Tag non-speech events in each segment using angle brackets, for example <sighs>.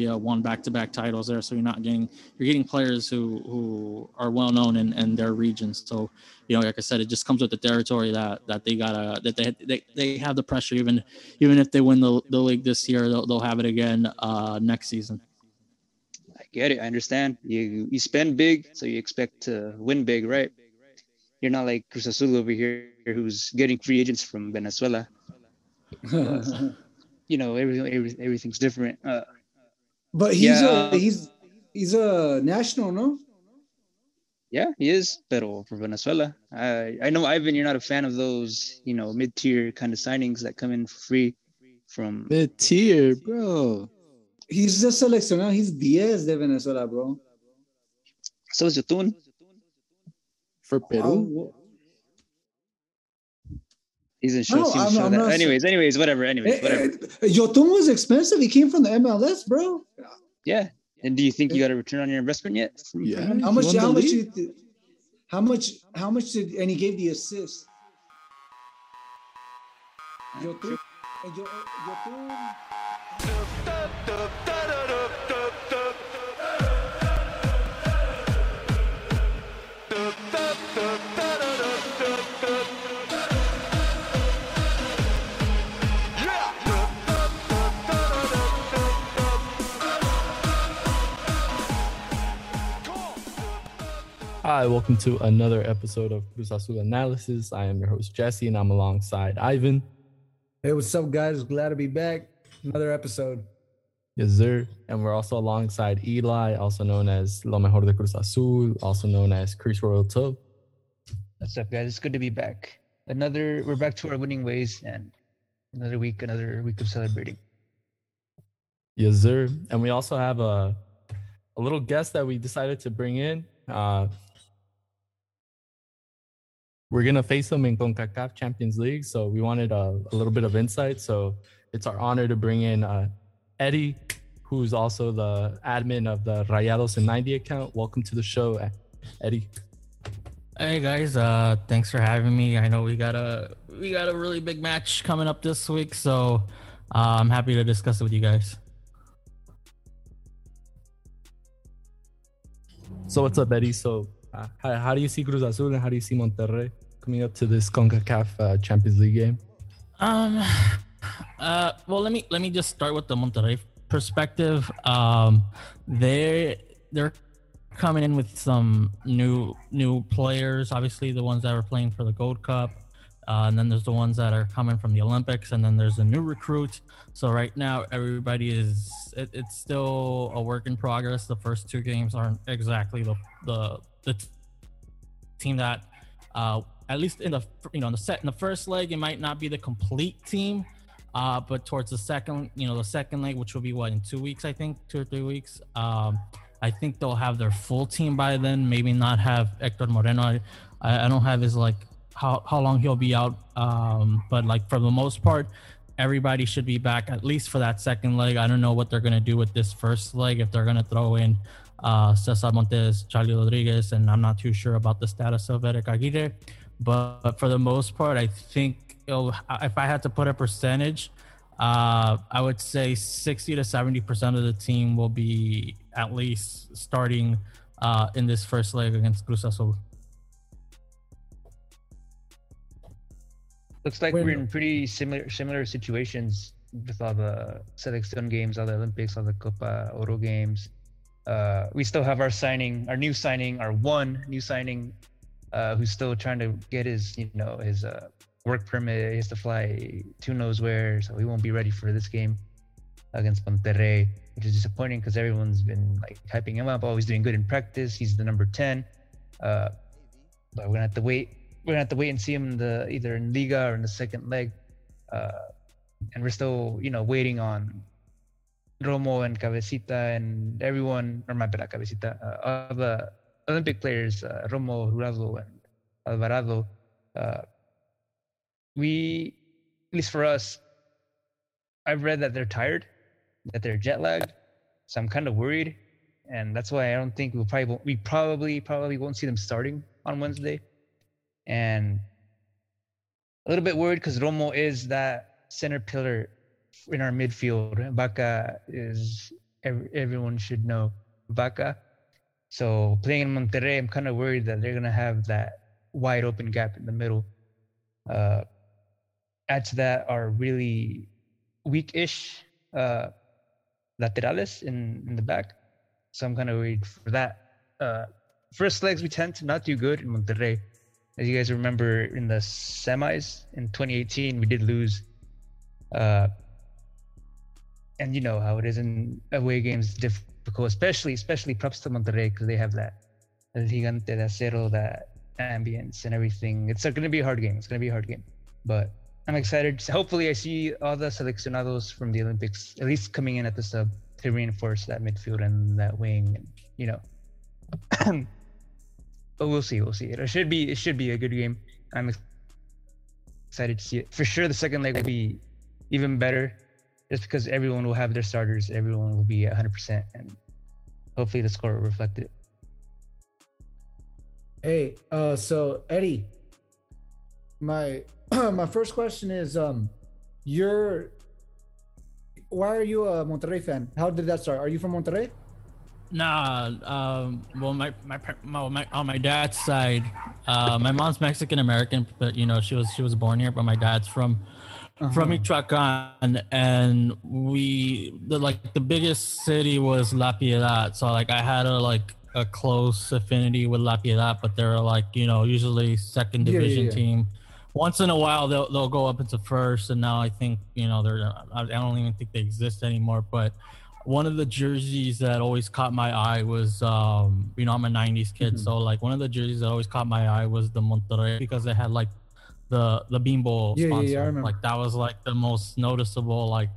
Colombia, won back-to-back titles there. So you're not getting you're getting players who who are well known in, in their regions. So you know, like I said, it just comes with the territory that that they gotta that they they, they have the pressure. Even even if they win the, the league this year, they'll, they'll have it again uh, next season. I get it. I understand. You you spend big, so you expect to win big, right? You're not like Cruz Azul over here, who's getting free agents from Venezuela. <laughs> you know, everything, every, everything's different. Uh, but he's yeah, a he's he's a national, no? Yeah, he is, pero for Venezuela. I I know Ivan, you're not a fan of those, you know, mid tier kind of signings that come in for free from mid tier, bro. He's just seleccionado. He's 10 de Venezuela, bro. So is Yotun. For Peru? He's in show. No, I'm, show I'm that. Anyways, anyways, whatever. Anyways, whatever. Yotun was expensive. He came from the MLS, bro. Yeah. And do you think you got a return on your investment yet? Yeah. How much? How much? Did, how much? How much did? And he gave the assist. Yotun. Yotun. Hi, welcome to another episode of Cruz Azul Analysis. I am your host, Jesse, and I'm alongside Ivan. Hey, what's up, guys? Glad to be back. Another episode. Yes, sir. And we're also alongside Eli, also known as Lo Mejor de Cruz Azul, also known as Chris Royal Tub. What's up, guys? It's good to be back. Another, we're back to our winning ways, and another week, another week of celebrating. Yes, sir. And we also have a, a little guest that we decided to bring in. Uh, we're gonna face them in CONCACAF Champions League, so we wanted a, a little bit of insight. So it's our honor to bring in uh, Eddie, who's also the admin of the Rayados in 90 account. Welcome to the show, Eddie. Hey guys, uh, thanks for having me. I know we got a we got a really big match coming up this week, so uh, I'm happy to discuss it with you guys. So what's up, Eddie? So uh, how, how, do you see Cruz Azul and how do you see Monterrey coming up to this CONCACAF uh, Champions League game? Um, uh, well, let me let me just start with the Monterrey perspective. Um, they they're coming in with some new new players. Obviously, the ones that are playing for the Gold Cup. Uh, and then there's the ones that are coming from the Olympics, and then there's a new recruit. So right now, everybody is it, it's still a work in progress. The first two games aren't exactly the the the team that, uh, at least in the you know in the set in the first leg, it might not be the complete team. Uh, but towards the second, you know, the second leg, which will be what in two weeks, I think, two or three weeks. Um, I think they'll have their full team by then. Maybe not have Hector Moreno. I, I don't have his like how how long he'll be out. Um, but like for the most part, everybody should be back at least for that second leg. I don't know what they're gonna do with this first leg if they're gonna throw in uh, Cesar Montes, Charlie Rodriguez, and I'm not too sure about the status of Eric Aguirre. But for the most part, I think if I had to put a percentage, uh, I would say 60 to 70 percent of the team will be at least starting uh, in this first leg against Cruz Azul. Looks like when, we're in pretty similar similar situations with all the selection games, all the Olympics, all the Copa Oro games. Uh, we still have our signing, our new signing, our one new signing, uh, who's still trying to get his, you know, his uh, work permit. He has to fly who knows where, so he won't be ready for this game against Monterrey, which is disappointing because everyone's been like hyping him up. Always doing good in practice. He's the number ten. Uh, but we're gonna have to wait we're gonna have to wait and see him in the either in Liga or in the second leg. Uh, and we're still, you know, waiting on Romo and Cabecita and everyone, or my bad, Cabecita, uh, all the Olympic players, uh, Romo, Jurado, and Alvarado. Uh, we, at least for us, I've read that they're tired, that they're jet lagged. So I'm kind of worried, and that's why I don't think we'll probably we probably probably won't see them starting on Wednesday and a little bit worried because Romo is that center pillar in our midfield. Vaca is every, everyone should know Vaca. So playing in Monterrey, I'm kind of worried that they're gonna have that wide open gap in the middle. Uh, add to that are really weak-ish uh, laterales in, in the back. So I'm kind of worried for that. Uh, first legs we tend to not do good in Monterrey. As you guys remember, in the semis in 2018, we did lose. Uh, and you know how it is in away games, difficult, especially especially props to Monterrey because they have that El Gigante de Acero, that ambience and everything. It's going to be a hard game. It's going to be a hard game, but I'm excited. Hopefully, I see all the seleccionados from the Olympics at least coming in at the sub to reinforce that midfield and that wing. And, you know, <clears throat> but we'll see. We'll see. It should be. It should be a good game. I'm excited to see it. For sure, the second leg will be even better, just because everyone will have their starters. Everyone will be 100, percent and hopefully the score will reflect it. Hey, uh, so Eddie, my <clears throat> my first question is, um, you're why are you a Monterrey fan? How did that start? Are you from Monterrey? Nah, um, well, my my, my, my on my dad's side, uh, my mom's Mexican American, but you know she was she was born here, but my dad's from uh-huh. from Michoacan, and we the like the biggest city was La Piedad, so like I had a like a close affinity with La Piedad, but they're like you know usually second division yeah, yeah, yeah. team. Once in a while they'll they'll go up into first, and now I think you know they're I don't even think they exist anymore, but one of the jerseys that always caught my eye was um you know i'm a 90s kid mm-hmm. so like one of the jerseys that always caught my eye was the monterrey because it had like the the bimbo yeah, sponsor yeah, yeah, like that was like the most noticeable like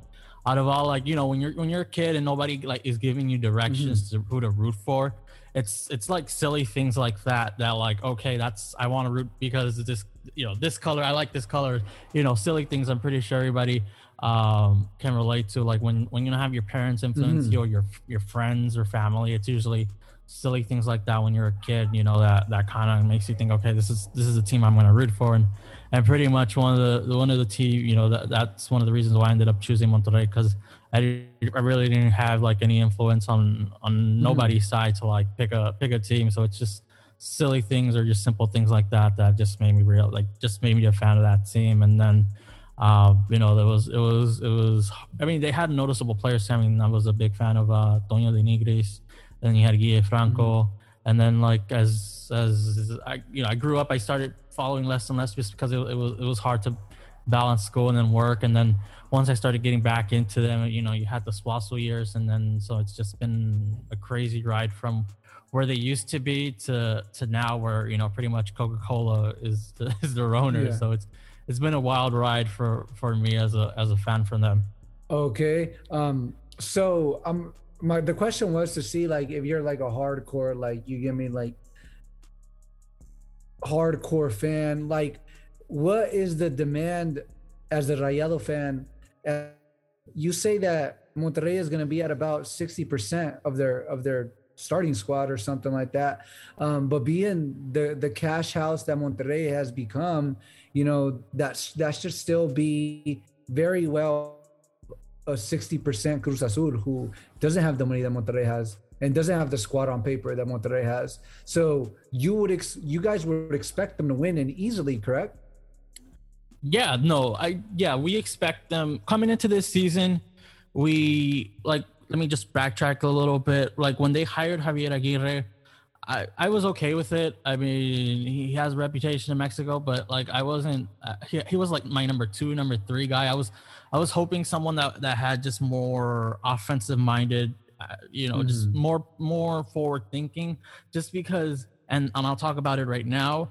out of all like you know when you're when you're a kid and nobody like is giving you directions mm-hmm. to who to root for it's it's like silly things like that that like okay that's i want to root because this you know this color i like this color you know silly things i'm pretty sure everybody um, can relate to like when when you don't have your parents influence mm-hmm. you or your your friends or family it's usually silly things like that when you're a kid you know that that kind of makes you think okay this is this is a team i'm going to root for and and pretty much one of the one of the team you know that that's one of the reasons why i ended up choosing monterrey because I, I really didn't have like any influence on on mm-hmm. nobody's side to like pick a pick a team so it's just silly things or just simple things like that that just made me real like just made me a fan of that team and then uh, you know, there was it was it was. I mean, they had noticeable players. I mean, I was a big fan of uh, Toño de Nigris. Then you had Guille Franco, mm-hmm. And then like as as I you know I grew up, I started following less and less just because it, it was it was hard to balance school and then work. And then once I started getting back into them, you know, you had the Swasso years, and then so it's just been a crazy ride from where they used to be to to now, where you know pretty much Coca Cola is the, <laughs> is their owner. Yeah. So it's it's been a wild ride for for me as a as a fan from them. Okay. Um. So um, my the question was to see like if you're like a hardcore like you give me like hardcore fan like what is the demand as a Rayado fan? Uh, you say that Monterrey is going to be at about 60% of their of their starting squad or something like that. Um, but being the the cash house that Monterrey has become, you know, that's that should still be very well a 60% Cruz Azul who doesn't have the money that Monterrey has and doesn't have the squad on paper that Monterrey has. So you would ex- you guys would expect them to win and easily, correct? Yeah, no, I yeah, we expect them coming into this season. We like let me just backtrack a little bit. Like when they hired Javier Aguirre, I, I was okay with it. I mean, he has a reputation in Mexico, but like I wasn't. Uh, he, he was like my number two, number three guy. I was I was hoping someone that that had just more offensive minded, uh, you know, mm-hmm. just more more forward thinking. Just because, and and I'll talk about it right now.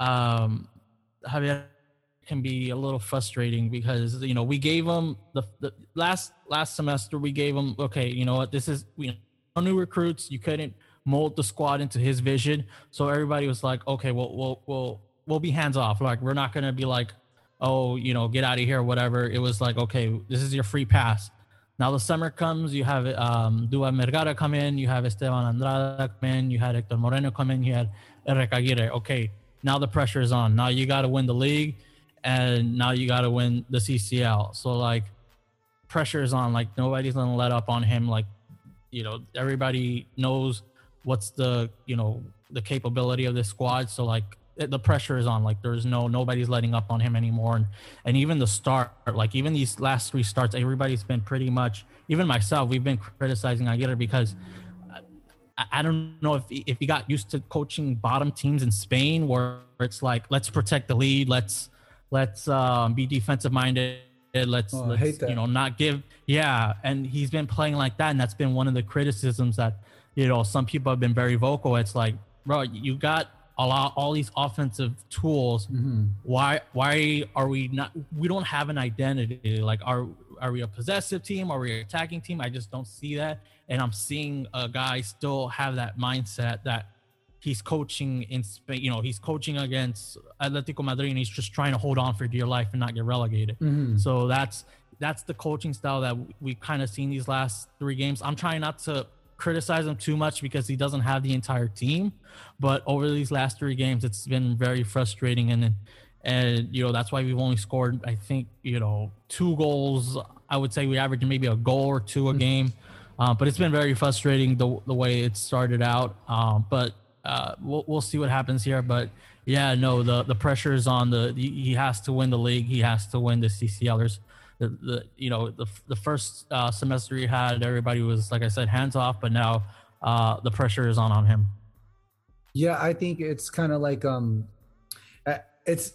Um, Javier can be a little frustrating because you know we gave him the, the last last semester we gave him okay you know what this is you know new recruits you couldn't mold the squad into his vision so everybody was like okay well we'll we'll we'll be hands off like we're not gonna be like oh you know get out of here whatever it was like okay this is your free pass now the summer comes you have um Duván Vergara come in you have Esteban Andrada come in you had Hector Moreno come in you had Eric Aguirre okay now the pressure is on now you got to win the league and now you got to win the CCL. So like pressure is on. Like nobody's gonna let up on him. Like you know everybody knows what's the you know the capability of this squad. So like the pressure is on. Like there's no nobody's letting up on him anymore. And and even the start, like even these last three starts, everybody's been pretty much. Even myself, we've been criticizing Aguirre because. I, I don't know if if he got used to coaching bottom teams in Spain, where it's like let's protect the lead, let's let's um, be defensive minded, let's, Oh, let's you know not give yeah, and he's been playing like that, and that's been one of the criticisms that you know some people have been very vocal. It's like, bro, you got a lot all these offensive tools. Mm-hmm. Why why are we not? We don't have an identity. Like, are are we a possessive team? Are we an attacking team? I just don't see that, and I'm seeing a guy still have that mindset that he's coaching in Spain. You know, he's coaching against Atletico Madrid, and he's just trying to hold on for dear life and not get relegated. Mm-hmm. So that's that's the coaching style that we've kind of seen these last three games. I'm trying not to criticize him too much because he doesn't have the entire team, but over these last three games, it's been very frustrating, and and you know that's why we've only scored I think you know two goals. I would say we average maybe a goal or two a game, uh, but it's been very frustrating the the way it started out. Um, but uh, we'll we'll see what happens here, but. Yeah, no, the the pressure is on the. He he has to win the league. He has to win the CCLers the, the you know the the first uh, semester he had, everybody was like I said, hands off, but now uh, the pressure is on on him. Yeah, I think it's kind of like um, uh, it's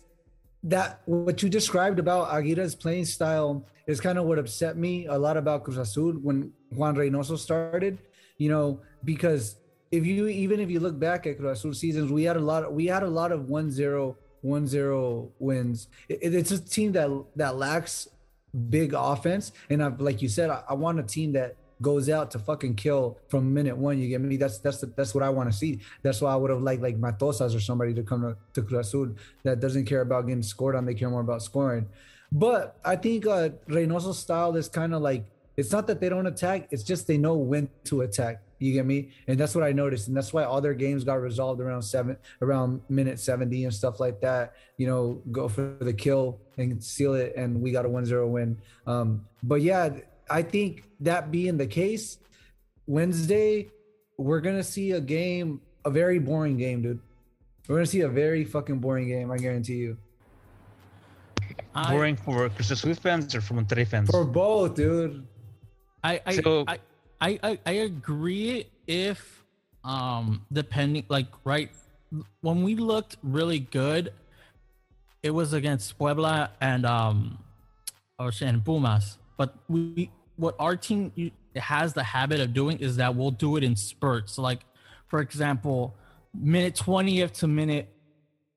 that what you described about Aguirre's playing style is kind of what upset me a lot about Cruz Azul when Juan Reynoso started. You know, because if you even if you look back at Cruz Azul seasons, we had a lot. Of, we had a lot of 1-0, 1-0 wins. It, it's a team that that lacks big offense, and I've like you said, I, I want a team that goes out to fucking kill from minute one. You get me? That's that's the, that's what I want to see. That's why I would have liked like Matosas or somebody to come to, to Cruz Azul that doesn't care about getting scored on. They care more about scoring. But I think uh, Reynoso's style is kind of like it's not that they don't attack; it's just they know when to attack. You get me? And that's what I noticed, and that's why all their games got resolved around seven, around minute seventy and stuff like that. You know, go for the kill and seal it, and we got a 1-0 win. Um, but yeah, I think that being the case, Wednesday we're gonna see a game, a very boring game, dude. We're gonna see a very fucking boring game. I guarantee you. I- Boring for Cruz Azul fans or for Monterrey fans? For both, dude. I I, So- I, I I I agree if um depending like right when we looked really good, it was against Puebla and um or and Pumas. But we what our team has the habit of doing is that we'll do it in spurts. Like for example, minute 20th to minute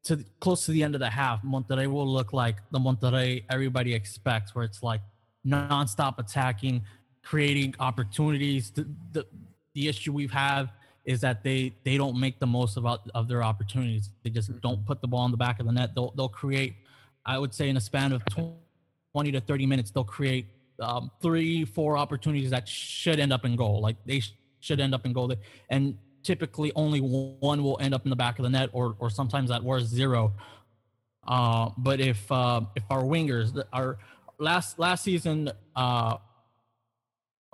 to close to the end of the half, Monterrey will look like the Monterrey everybody expects, where it's like nonstop attacking, creating opportunities. The, the the issue we've had is that they they don't make the most of of their opportunities. They just don't put the ball in the back of the net. They'll they'll create, I would say, in a span of twenty to thirty minutes, they'll create um, three four opportunities that should end up in goal. Like they sh- should end up in goal, and typically only one will end up in the back of the net, or or sometimes at worst zero. Uh, but if uh, if our wingers, our last last season, uh,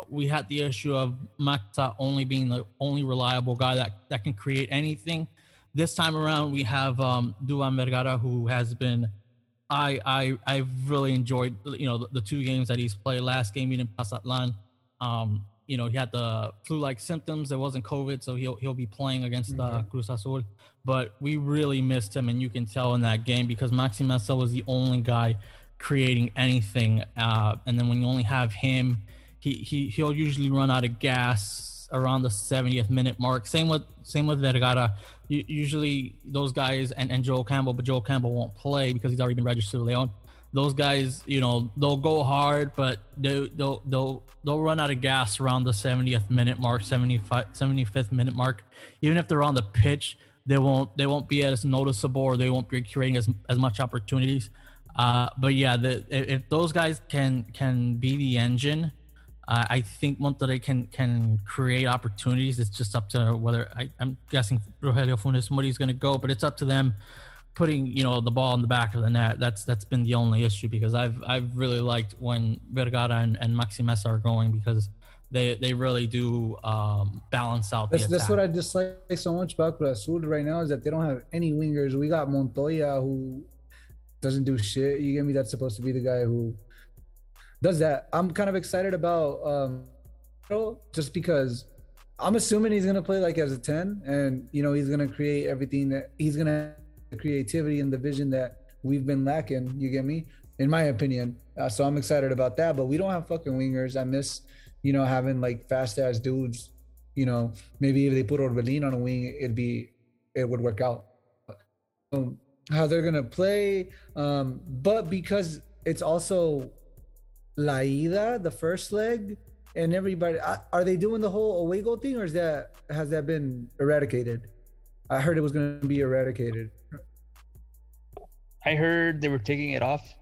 we had the issue of Mata only being the only reliable guy that that can create anything. This time around, we have um, Duván Vergara, who has been. I I I've really enjoyed you know the, the two games that he's played. Last game he didn't pass Atlan. Um, you know he had the flu-like symptoms. It wasn't COVID, so he'll he'll be playing against uh, Cruz Azul. But we really missed him, and you can tell in that game because Maxi Mesa was the only guy creating anything. Uh, and then when you only have him, he he he'll usually run out of gas around the 70th minute mark. Same with same with Vergara. Usually those guys and, and Joel Campbell, but Joel Campbell won't play because he's already been registered with Leon. Those guys, you know, they'll go hard, but they, they'll they'll they'll run out of gas around the 70th minute mark, 75 75th minute mark. Even if they're on the pitch, they won't they won't be as noticeable or they won't be creating as as much opportunities. Uh, but yeah, the, if those guys can can be the engine, uh, I think Monterrey can can create opportunities. It's just up to whether I, I'm guessing Rogelio Funes Mori is going to go, but it's up to them putting you know the ball in the back of the net. That's that's been the only issue because I've I've really liked when Vergara and, and Maxi Mesa are going because they they really do um, balance out. That's, the that's what. I dislike so much about Cruz Azul right now is that they don't have any wingers. We got Montoya who doesn't do shit. You get me? That's supposed to be the guy who does that. I'm kind of excited about um just because I'm assuming he's gonna play like as a 10 and you know he's gonna create everything that he's gonna have the creativity and the vision that we've been lacking. You get me? In my opinion. Uh, so I'm excited about that. But we don't have fucking wingers. I miss, you know, having like fast ass dudes. You know, maybe if they put Orbelin on a wing, it'd be it would work out. Um, how they're gonna play, um, but because it's also La Ida, the first leg, and everybody I- are they doing the whole away goal thing, or is that has that been eradicated? I heard it was gonna be eradicated. I heard they were taking it off.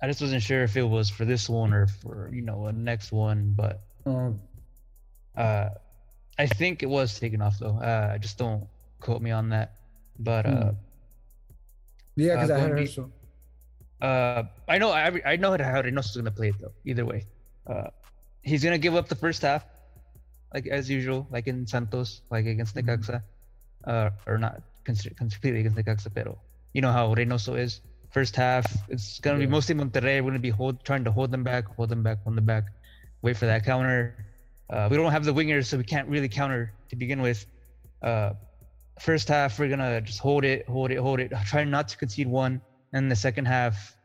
I just wasn't sure if it was for this one or for you know a next one, but Um, uh, I think it was taken off though. Uh, just don't quote me on that. But uh, Hmm. yeah, because Uh, I heard be- so. Uh, I know I I know how Reynoso's gonna play it though. Either way, uh, he's gonna give up the first half, like as usual, like in Santos, like against Mhm. Necaxa, uh, or not completely against Necaxa, pero you know how Reynoso is. First half, it's gonna be mostly Monterrey. We're gonna be hold, trying to hold them back, hold them back, hold them back, wait for that counter. Uh, we don't have the wingers, so we can't really counter to begin with. Uh, first half, we're gonna just hold it, hold it, hold it, try not to concede one. And the second half,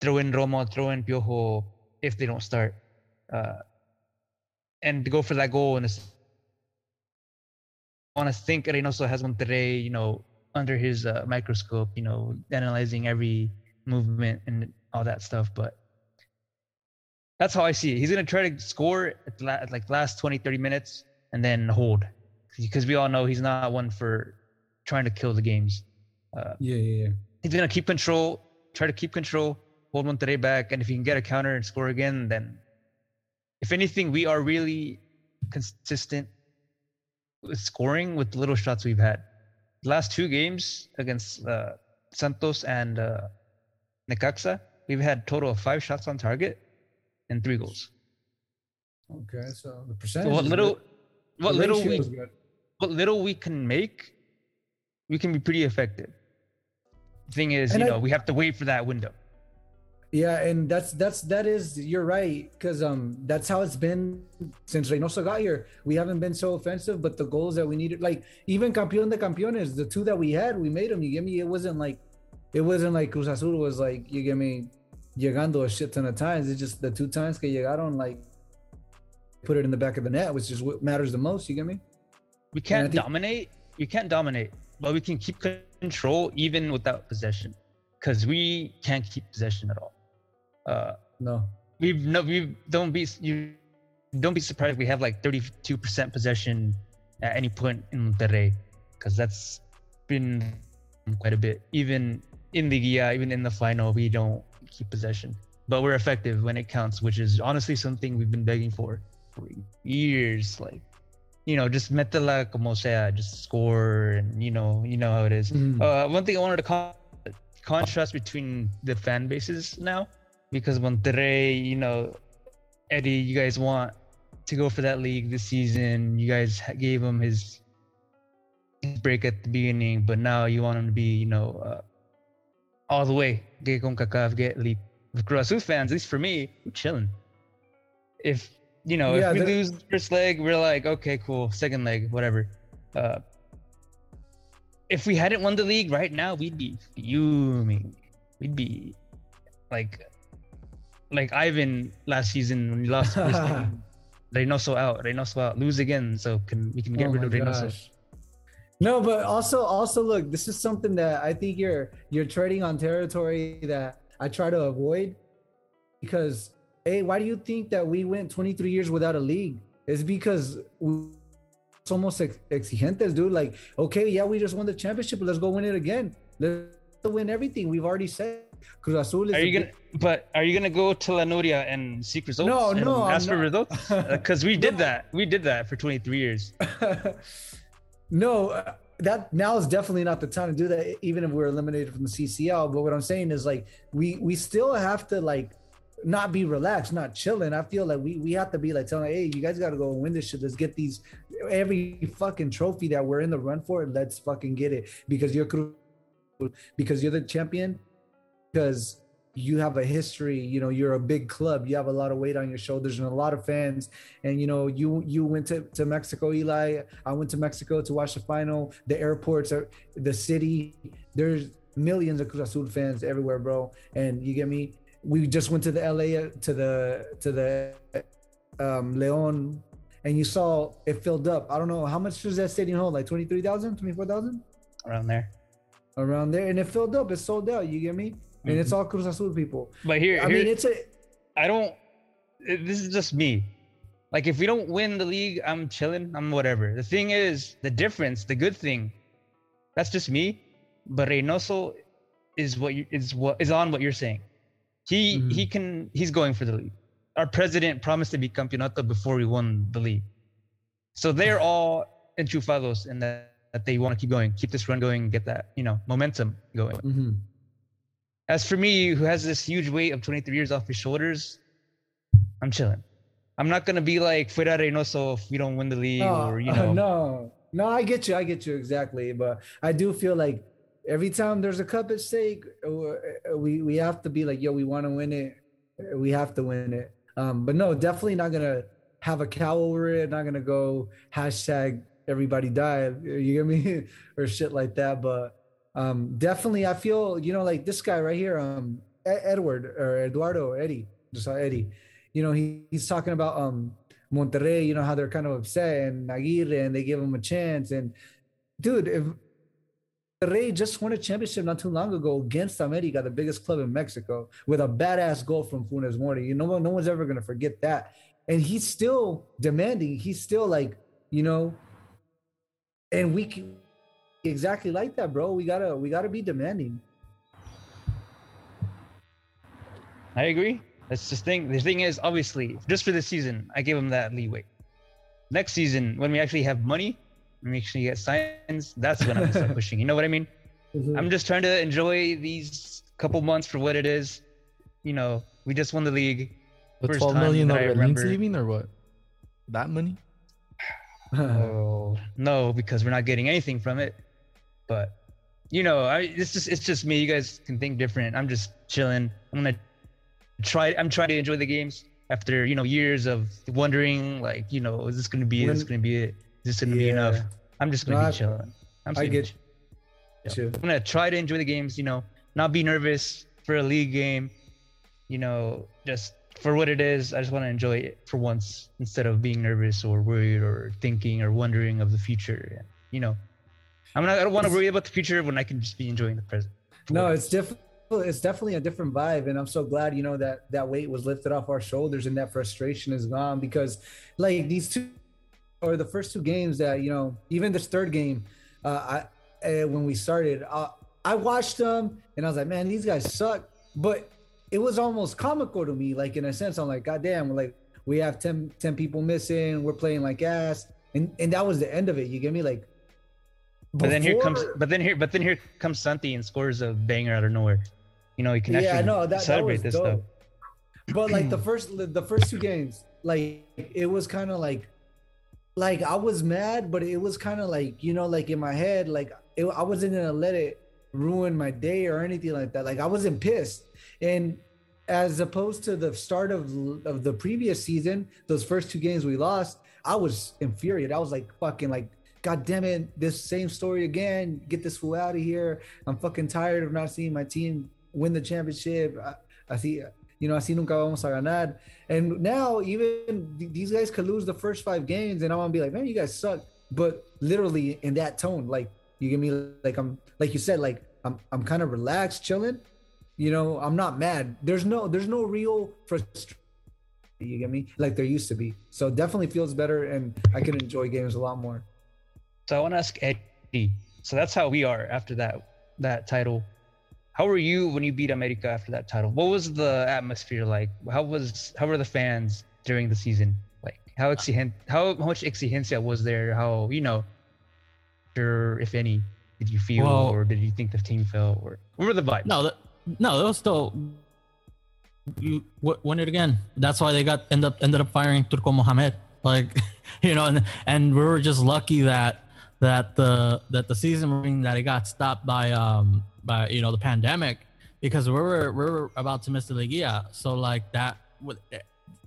throw in Romo, throw in Piojo if they don't start, uh, and to go for that goal. And I want to think Reynoso has Monterrey, you know, under his uh, microscope, you know, analyzing every movement and all that stuff. But that's how I see it. He's gonna try to score at, la- at like last 20, 30 minutes and then hold, because we all know he's not one for trying to kill the games. Uh, Yeah, yeah, yeah. He's gonna keep control, try to keep control, hold Monterrey back, and if he can get a counter and score again, then if anything, we are really consistent with scoring with the little shots we've had. The last two games against uh, Santos and uh, Necaxa, we've had total of five shots on target and three goals. Okay, so the So percentage. what is little, what little we, good. what little we can make, we can be pretty effective. Thing is, And you I- know, we have to wait for that window. Yeah, and that's that's that is you're right because um that's how it's been since Reynoso got here. We haven't been so offensive, but the goals that we needed, like even campeón de campeones, the two that we had, we made them. You get me? It wasn't like it wasn't like Cruz Azul was like you get me llegando a shit ton of times. It's just the two times que llegaron like put it in the back of the net, which is what matters the most. You get me? We can't think- dominate. We can't dominate, but we can keep control even without possession, because we can't keep possession at all. Uh, No. we've no, we don't be you don't be surprised we have like 32 percent possession at any point in Monterrey, because that's been quite a bit. Even in the yeah, even in the final, we don't keep possession, but we're effective when it counts, which is honestly something we've been begging for for years. Like, you know, just metela como sea, just score, and you know, you know how it is. Mhm. Uh, one thing I wanted to con- contrast between the fan bases now, because Monterrey, you know, Eddie, you guys want to go for that league this season. You guys gave him his his break at the beginning, but now you want him to be, you know, uh, all the way. Get CONCACAF, get league. With Cruz fans, at least for me, we're chilling. If you know, Yeah, if we lose the first leg, we're like, okay, cool. Second leg, whatever. Uh, if we hadn't won the league right now, we'd be fuming. We'd be like, like Ivan last season when we lost. first <laughs> game. Reynoso out, Reynoso out, lose again, so can we can get Oh rid of Reynoso? gosh. No, but also also look, this is something that I think you're you're treading on territory that I try to avoid because hey, why do you think that we went 23 years without a league? It's because we somos ex- exigentes, dude. Like, okay, yeah, we just won the championship, let's go win it again. Let's win everything. We've already said Cruz Azul is Are you gonna? But are you gonna go to La Noria and seek results? No, and no, I'm ask for results <laughs> because we did that. We did that for 23 years. <laughs> no, uh, that now is definitely not the time to do that. Even if we're eliminated from the CCL, but what I'm saying is like we we still have to like not be relaxed, not chilling. I feel like we we have to be like telling, hey, you guys got to go and win this shit. Let's get these every fucking trophy that we're in the run for. Let's fucking get it because you're because you're the champion. Because you have a history you know you're a big club you have a lot of weight on your shoulders and a lot of fans and you know you you went to, to mexico eli i went to mexico to watch the final the airports are the city there's millions of cruz azul fans everywhere bro and you get me we just went to the la to the to the um leon and you saw it filled up i don't know how much does that stadium hold like 23000 24000 around there around there and it filled up it sold out you get me and mm-hmm. it's all Cruz Azul people. But here, I here, mean, it's a. I don't. This is just me. Like, if we don't win the league, I'm chilling. I'm whatever. The thing is, the difference, the good thing, that's just me. But Reynoso is what you, is what is on what you're saying. He mm-hmm. he can he's going for the league. Our president promised to be campeonato before we won the league. So they're all enchufados in that, that they want to keep going, keep this run going, get that you know momentum going. Mm-hmm. As for me, who has this huge weight of 23 years off his shoulders, I'm chilling. I'm not gonna be like fuera Reynoso if we don't win the league oh, or you <laughs> know. Uh, no, no, I get you, I get you exactly. But I do feel like every time there's a cup at stake, uh, we we have to be like, yo, we want to win it. We have to win it. Um, but no, definitely not gonna have a cow over it. Not gonna go hashtag everybody died. <laughs> You get me or shit like that. But um, definitely, I feel you know like this guy right here, um, Edward or Eduardo Eddie, just Eddie. You know, he, he's talking about um Monterrey. You know how they're kind of upset and Aguirre, and they give him a chance. And dude, if Monterrey just won a championship not too long ago against America, the biggest club in Mexico, with a badass goal from Funes Mori. You know, no one's ever gonna forget that. And he's still demanding. He's still like, you know, and we can exactly like that, bro. We gotta we gotta be demanding. I agree. That's the thing. The thing is, obviously, just for this season, I give him that leeway. Next season, when we actually have money, when sure you get signs, that's when I'm gonna start <laughs> pushing. You know what I mean? Mm-hmm. I'm just trying to enjoy these couple months for what it is. You know, we just won the league. The First 12 million that Orbelin's leaving or what? That money? <sighs> oh no, because we're not getting anything from it. But you know, I it's just it's just me. You guys can think different. I'm just chilling. I'm gonna try. I'm trying to enjoy the games after you know years of wondering, like you know, is this gonna be? When, is this gonna be it? Is this gonna yeah. be enough? I'm just gonna no, be chilling. I'm I get you. I'm gonna try to enjoy the games. You know, not be nervous for a league game. You know, just for what it is. I just want to enjoy it for once instead of being nervous or worried or thinking or wondering of the future. You know, I'm not. I don't want to worry about the future when I can just be enjoying the present. No, it's different. It's definitely a different vibe, and I'm so glad you know that that weight was lifted off our shoulders and that frustration is gone because, like these two, or the first two games that you know, even this third game, uh, I uh, when we started, uh, I watched them and I was like, man, these guys suck. But it was almost comical to me, like in a sense. I'm like, God damn, like we have 10, 10 people missing, we're playing like ass, and and that was the end of it. You get me? Like but then here comes, but then here, but then here comes Santi and scores a banger out of nowhere. You know, you can actually yeah, no, that, celebrate that this dope. stuff. But like the <clears throat> first, the first two games, like it was kind of like, like I was mad, but it was kind of like you know, like in my head, like it, I wasn't gonna let it ruin my day or anything like that. Like I wasn't pissed, and as opposed to the start of of the previous season, those first two games we lost, I was infuriated. I was like fucking like God damn it, this same story again. Get this fool out of here. I'm fucking tired of not seeing my team win the championship. I, I see, you know, así nunca vamos a ganar. And now even these guys could lose the first five games, and I'm gonna be like, man, you guys suck. But literally in that tone, like you give me like I'm like you said, like I'm I'm kind of relaxed, chilling. You know, I'm not mad. There's no there's no real frustration. You get me? Like there used to be. So definitely feels better, and I can enjoy games a lot more. So I want to ask Eddie. So that's how we are after that that title. How were you when you beat America after that title? What was the atmosphere like? How was how were the fans during the season? Like how exigent how, how much exigencia was there? How you know, sure if any, did you feel well, or did you think the team felt or what were the vibes? No, the, no, it was still you w- win it again. That's why they got end up ended up firing Turco Mohamed. Like, <laughs> you know, and and we were just lucky that that the that the season ring that it got stopped by um by you know the pandemic because we were we were about to miss the Liga. So like that would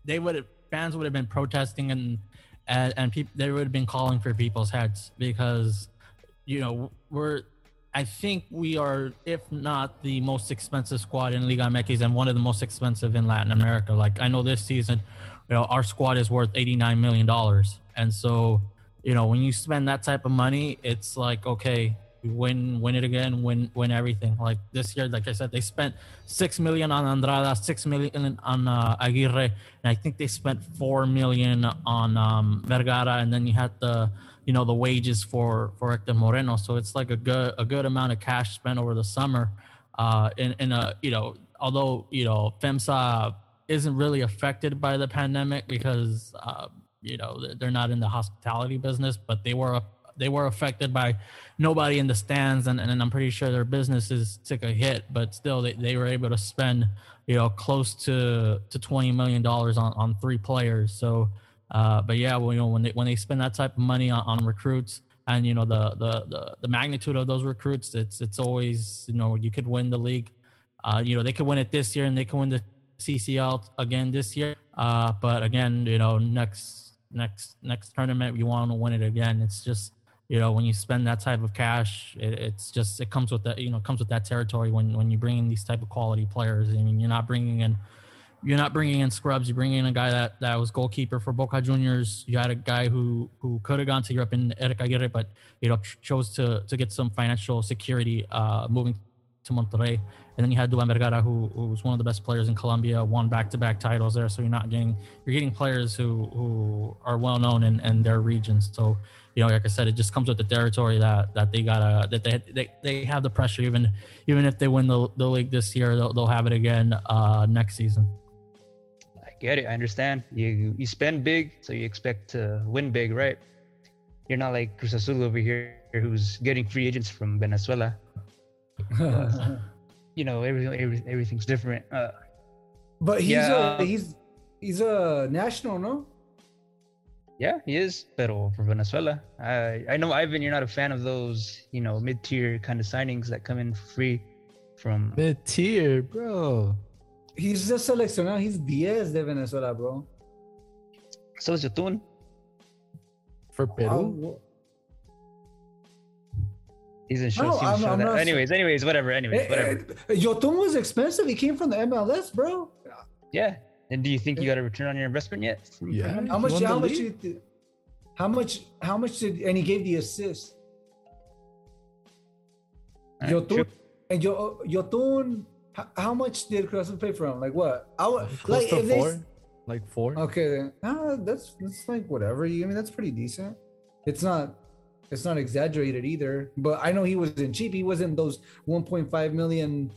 they would fans would have been protesting and and and people they would have been calling for people's heads because you know we're I think we are, if not the most expensive squad in Liga MX and one of the most expensive in Latin America. Like I know this season, you know, our squad is worth $89 million. And so, you know, when you spend that type of money, it's like, okay, win, win it again, win, win everything. Like this year, like I said, they spent 6 million on Andrada, 6 million on uh, Aguirre. And I think they spent 4 million on um, Vergara. And then you had the, you know the wages for for Hector Moreno. So it's like a good a good amount of cash spent over the summer. Uh, in in a you know although you know FEMSA isn't really affected by the pandemic because uh, you know they're not in the hospitality business, but they were they were affected by nobody in the stands, and, and I'm pretty sure their businesses took a hit, but still they, they were able to spend you know close to to 20 million dollars on on three players. So uh, but yeah, well, you know, when they when they spend that type of money on, on recruits and you know the, the, the the magnitude of those recruits, it's it's always you know you could win the league. Uh, you know they could win it this year and they can win the CCL again this year. Uh, but again, you know next next next tournament you want to win it again. It's just you know when you spend that type of cash, it, it's just it comes with that you know comes with that territory when when you bring in these type of quality players. I mean you're not bringing in you're not bringing in scrubs. You're bringing in a guy that, that was goalkeeper for Boca Juniors. You had a guy who who could have gone to Europe in Eric Aguirre, but you know chose to to get some financial security uh, moving to Monterrey. And then you had Duván Vergara, who, who was one of the best players in Colombia, won back-to-back titles there. So you're not getting you're getting players who who are well known in, in their regions. So you know, like I said, it just comes with the territory that that they gotta that they they, they have the pressure. Even even if they win the, the league this year, they'll, they'll have it again uh, next season I get it. I understand. You you spend big, so you expect to win big, right? You're not like Cruz Azul over here, who's getting free agents from Venezuela. <laughs> you know, everything, every, everything's different. Uh, but he's yeah, a, he's he's a national, no? Yeah, he is. Pero for Venezuela, I I know Ivan, you're not a fan of those, you know, mid tier kind of signings that come in for free from mid tier, bro. He's just seleccionado. He's 10 de Venezuela, bro. So is Yotun. For Peru? He's in show. No, I'm, show I'm that. Anyways, anyways, whatever. Anyways, eh, whatever. Eh, Yotun was expensive. He came from the MLS, bro. Yeah. And do you think you got a return on your investment yet? Yeah. How much? How much? Did, how much? How much did? And he gave the assist. Right, Yotun. And Yotun how, much did Crescent pay for him? Like what? I would like if four. They, like four. Okay, then uh, that's that's like whatever. I mean, that's pretty decent. It's not it's not exaggerated either. But I know he wasn't cheap. He wasn't those 1.5 million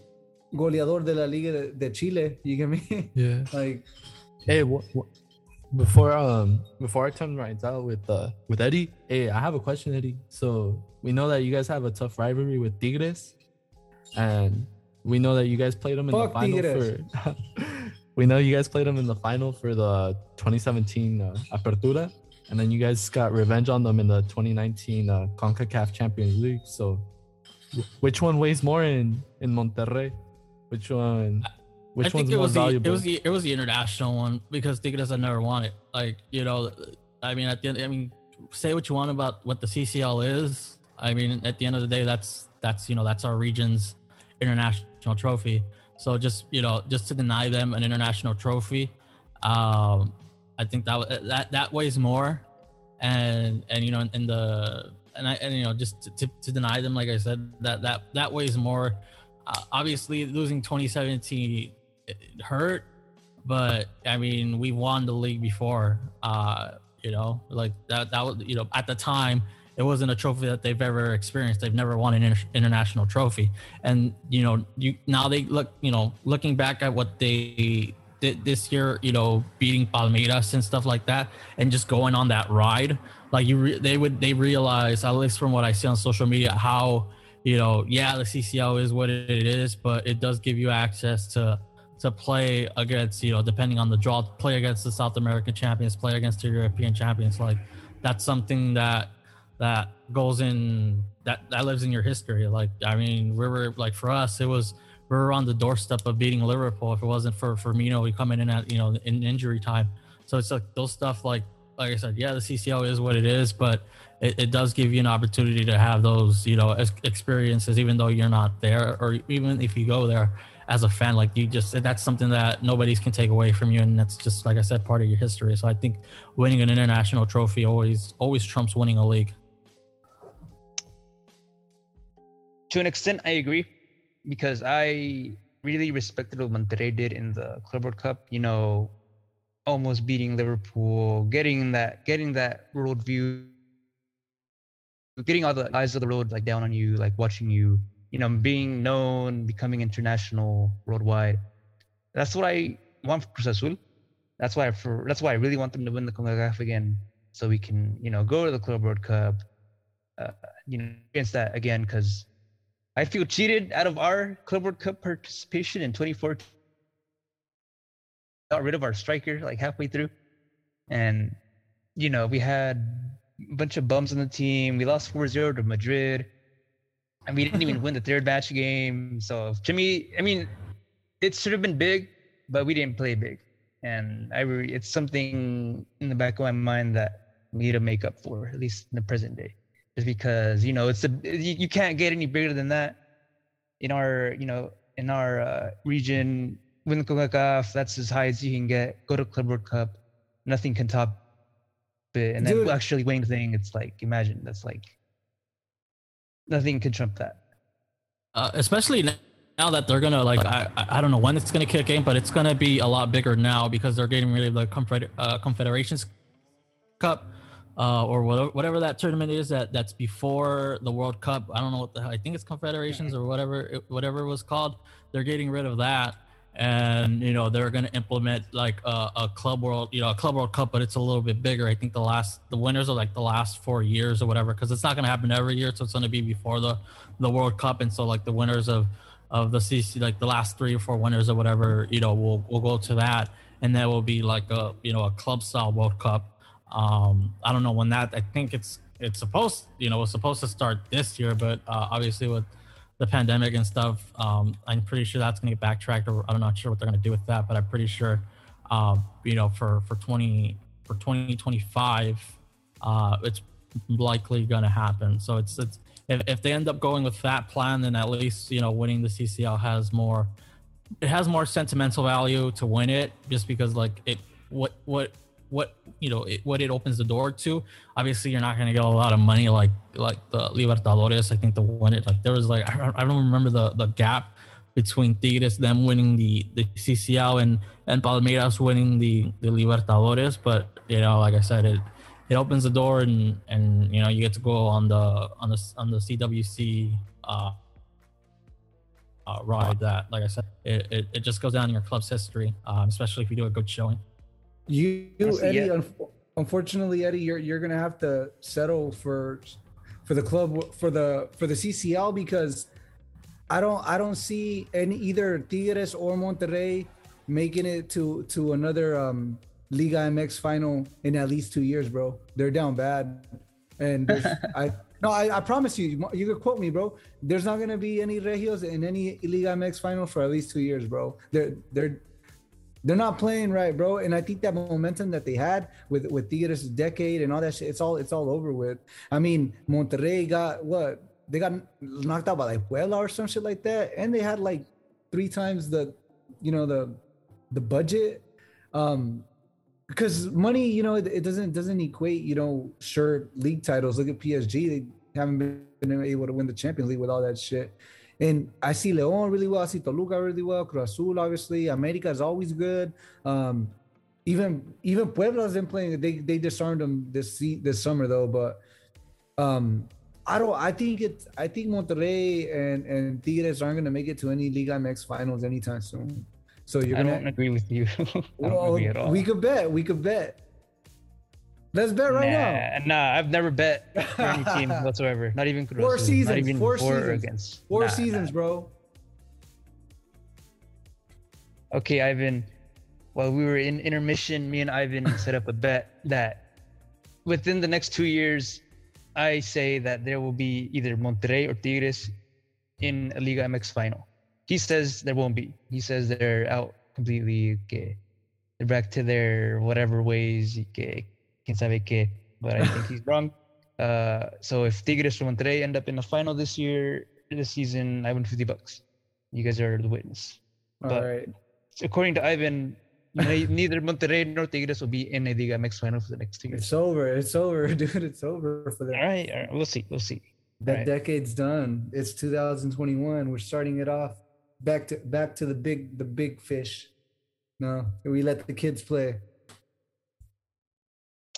goleador de la Liga de, Chile. You get me? <laughs> Yeah. like, hey, what, what, before um before I turn right out with uh with Eddie, hey, I have a question, Eddie. So we know that you guys have a tough rivalry with Tigres, and we know that you guys played them in Fuck the final for. <laughs> we know you guys played them in the final for the 2017 uh, Apertura, and then you guys got revenge on them in the 2019 uh, Concacaf Champions League. So, which one weighs more in in Monterrey? Which one? Which I think it was the, it was the it was the international one because Tigres had never won it. Like you know, I mean at the end, I mean, say what you want about what the CCL is. I mean, at the end of the day, that's that's you know that's our region's international trophy. So just you know, just to deny them an international trophy, um, I think that that that weighs more, and and you know, in the and I and you know, just to, to, to deny them, like I said, that that that weighs more. Uh, obviously, losing 2017 hurt, but I mean, we won the league before. Uh, you know, like that that was you know at the time it wasn't a trophy that they've ever experienced. They've never won an inter- international trophy, and you know, you now they look, you know, looking back at what they did this year, you know, beating Palmeiras and stuff like that, and just going on that ride, like you, re- they would they realize at least from what I see on social media how you know, yeah, the CCL is what it is, but it does give you access to to play against you know depending on the draw play against the south american champions play against the european champions. Like that's something that that goes in that that lives in your history. Like i mean we were like for us it was we were on the doorstep of beating liverpool. If it wasn't for Firmino coming in at you know in injury time. So it's like those stuff like like i said yeah the ccl is what it is but it, it does give you an opportunity to have those you know experiences even though you're not there or even if you go there as a fan like you just that's something that nobody's can take away from you and that's just like i said part of your history. So i think winning an international trophy always always trumps winning a league. To an extent i agree because i really respected what monterrey did in the club world cup you know almost beating liverpool getting that getting that world view getting all the eyes of the road like down on you like watching you you know, being known, becoming international worldwide. That's what I want for Cruz Azul. That's why I for that's why I really want them to win the CONCACAF again, so we can you know go to the Club World Cup. Uh, you know, against that again because I feel cheated out of our Club World Cup participation in 2014. Got rid of our striker like halfway through, and you know we had bunch of bums on the team. We lost 4-0 to Madrid and we didn't even win the third match game. So to me, I mean, it should have been big, but we didn't play big, and I re- it's something in the back of my mind that we need to make up for, at least in the present day, just because you know it's a you, you can't get any bigger than that in our you know in our uh, region. Win the CONCACAF, that's as high as you can get. Go to Club World Cup, nothing can top it. And then Dude. actually winning thing, it's like imagine that's like nothing can trump that. Uh, especially now that they're gonna like I I don't know when it's gonna kick in, but it's gonna be a lot bigger now because they're getting rid of the Confeder- uh, Confederations Cup. Uh, or whatever, whatever that tournament is that that's before the World Cup. I don't know what the I think it's Confederations or whatever whatever it was called. They're getting rid of that, and you know they're going to implement like a, a, club world you know a club world cup but it's a little bit bigger. I think the last the winners are like the last four years or whatever because it's not going to happen every year so it's going to be before the the world cup. And so like the winners of of the cc like the last three or four winners or whatever you know will will go to that. And that will be like a you know a club style world cup. Um i don't know when that i think it's it's supposed you know it's supposed to start this year but uh, obviously with the pandemic and stuff. Um, I'm pretty sure that's going to get backtracked, or I'm not sure what they're going to do with that. But I'm pretty sure, um, you know, for for 20 for 2025, uh, it's likely going to happen. So it's it's if, if they end up going with that plan, then at least you know winning the CCL has more it has more sentimental value to win it, just because like it what what what you know it, what it opens the door to. Obviously, you're not going to get a lot of money like like the Libertadores. I think the one it like there was like <laughs> I, I don't remember the the gap between Tigres them winning the the CCL and and Palmeiras winning the the Libertadores. But you know, like I said, it it opens the door and and you know you get to go on the on the on the CWC. Uh, uh, ride that, like I said, it, it, it, just goes down in your club's history, um, especially if you do a good showing. You, Eddie, un- unfortunately, Eddie, you're you're gonna have to settle for for the club for the for the CCL because I don't I don't see any either Tigres or Monterrey making it to to another um Liga MX final in at least two years, bro. They're down bad, and <laughs> I no I, I promise you you can quote me, bro. There's not gonna be any Regios in any Liga MX final for at least two years, bro. They're they're they're not playing right, bro. And I think that momentum that they had with with Tigres' decade and all that shit, it's all it's all over with. I mean, Monterrey got what they got knocked out by like Puebla or some shit like that, and they had like three times the, you know, the the budget. Um, because money, you know, it, it doesn't doesn't equate, you know, sure league titles. Look at PSG; they haven't been able to win the Champions League with all that shit. And I see Leon really well. I see Toluca really well. Cruz Azul, obviously. America is always good. Um, even even Puebla's been playing. They they disarmed them this this summer though. But um, I don't. I think it. I think Monterrey and and Tigres aren't going to make it to any Liga MX finals anytime soon. So you're. I gonna, don't agree with you. <laughs> well, we could bet. We could bet. Let's bet right nah, now. Nah, I've never bet for any <laughs> team whatsoever. Not even Cruz Four seasons. Not even four seasons. against. Four nah, seasons, nah. bro. okay, Ivan, while we were in intermission, me and Ivan <laughs> set up a bet that within the next two years, I say that there will be either Monterrey or Tigres in a Liga MX final. He says there won't be. He says they're out completely. Que they're back to their whatever ways. Que, quien sabe que. But I think he's wrong. Uh, so if Tigres or Monterrey end up in the final this year, this season, I win 50 bucks. You guys are the witness. All But- right. According to Ivan, <laughs> neither Monterrey nor Tigres will be in a Liga MX final for the next two years. It's over. It's over, <laughs> dude. It's over for All them. right, all right, we'll see. We'll see. That Right. decade's done. It's 2021. We're starting it off. Back to back to the big the big fish. No, we let the kids play.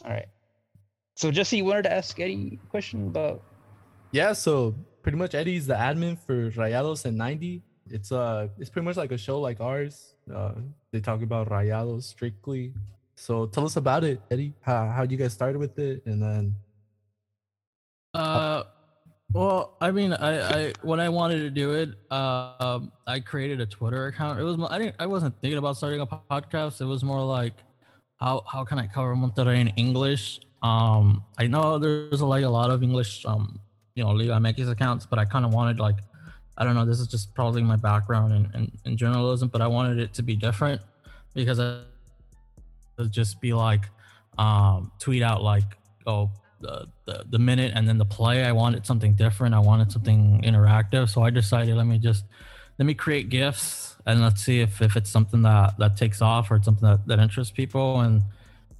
All right. So Jesse, you wanted to ask Eddie a question about Yeah, so pretty much Eddie's the admin for Rayados and 90. It's uh it's pretty much like a show like ours. Uh they talk about Rayados strictly. So tell us about it, Eddie. How how you guys started with it and then Uh, well, I mean, I, I when I wanted to do it, uh, um, I created a Twitter account. It was mo- I didn't I wasn't thinking about starting a podcast. It was more like how how can I cover Monterrey in English? Um, I know there's like a lot of English um you know Liga MX accounts, but I kind of wanted like I don't know. This is just probably my background in, in, in journalism, but I wanted it to be different because I would just be like um tweet out like oh the, the the minute and then the play i wanted something different i wanted something interactive so i decided let me just let me create gifts and let's see if, if it's something that that takes off or something that, that interests people. And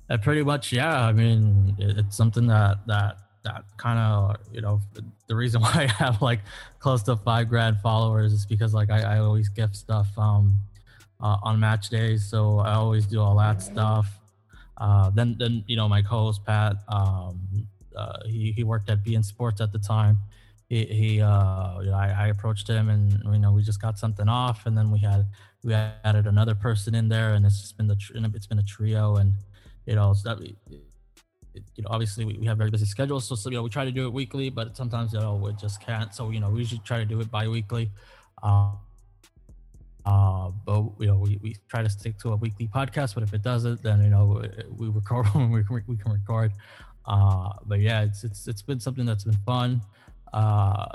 and pretty much yeah i mean it, it's something that that that kind of you know the reason <laughs> why i have like close to five grand followers is because like i, I always gift stuff um uh, on match days. So i always do all that stuff. Uh, then, then you know, my co-host Pat, um, uh, he he worked at BN Sports at the time. He, he uh, you know, I, I approached him, and you know, we just got something off, and then we had we added another person in there, and it's just been the it's been a trio, and you know, so that, it, you know, obviously we, we have very busy schedules, so, so you know, we try to do it weekly, but sometimes you know we just can't. So you know, we usually try to do it bi-weekly. Uh, uh, but you know, we, we try to stick to a weekly podcast. But if it doesn't, then you know, we record <laughs> when we can, we can record. Uh, but yeah, it's it's it's been something that's been fun, uh,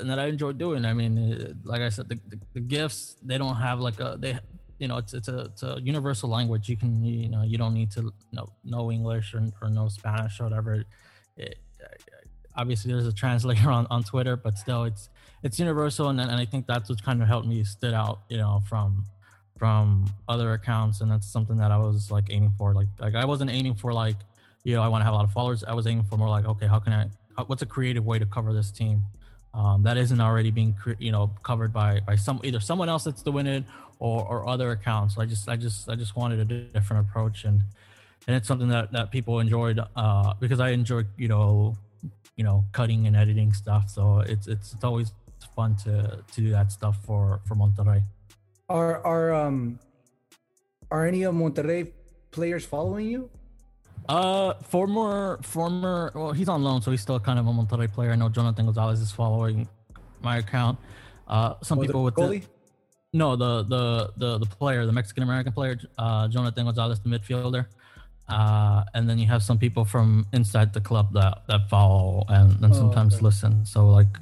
and that I enjoy doing. I mean, uh, like I said, the, the, the gifts they don't have like a they, you know, it's it's a it's a universal language. You can you know you don't need to know know English or, or know Spanish or whatever. It, obviously, there's a translator <laughs> on, on Twitter, but still, it's it's universal, and and I think that's what kind of helped me stood out, you know, from from other accounts, and that's something that I was like aiming for. Like like I wasn't aiming for like you know I want to have a lot of followers. I was aiming for more like okay, how can I? How, what's a creative way to cover this team? Um, that isn't already being you know covered by by some either someone else that's doing it or or other accounts. I just I just I just wanted a different approach and and it's something that that people enjoyed uh, because I enjoy you know you know cutting and editing stuff. So it's it's it's always fun to to do that stuff for for Monterrey. Are are um are any of Monterrey players following you? Uh, former former well, he's on loan, so he's still kind of a Monterrey player. I know Jonathan Gonzalez is following my account. Uh, some the people with the, no the the the the player, the Mexican American player, uh, Jonathan Gonzalez, the midfielder. Uh, and then you have some people from inside the club that that follow and, and Oh, sometimes okay. listen. So like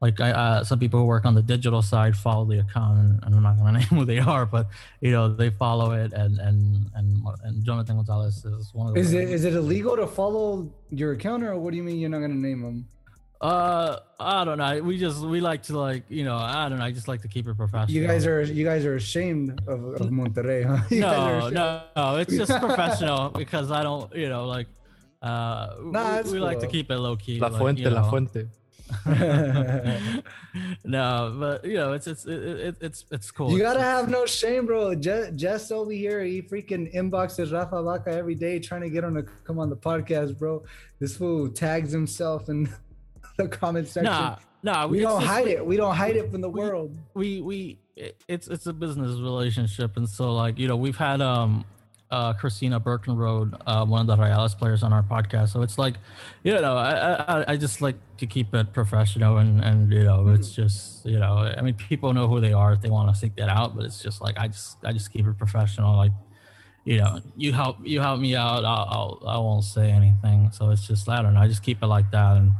like I uh, some people who work on the digital side follow the account, and, and I'm not gonna <laughs> name who they are, but you know they follow it, and and and and Jonathan Gonzalez is one of the Is it players. it illegal to follow your account, or what do you mean you're not gonna name them? Uh, I don't know. We just we like to like you know I don't know. I just like to keep it professional. You guys are you guys are ashamed of, of Monterrey, huh? <laughs> You no no no. It's just professional <laughs> because I don't you know like uh Nah, it's we, we like to keep it low key. La like, Fuente, you La know. Fuente. <laughs> no, but you know it's it's it, it, it's it's cool. You gotta have no shame, bro. Jess, Jess over here, he freaking inboxes Rafa Vaca every day trying to get him to come on the podcast, bro. This fool tags himself in <laughs> the comment section. Nah, nah. we don't hide it. We don't hide it from the we- world. we we it's it's a business relationship and so like you know we've had um uh, Christina Burkenroad, uh, one of the Rayados players on our podcast. So it's like, you know, I, I, I just like to keep it professional and, and, you know, it's just, you know, I mean, people know who they are if they want to seek that out, but it's just like, I just, I just keep it professional. Like, you know, you help, you help me out. I'll, I'll I won't say anything. So it's just, I don't know. I just keep it like that. And,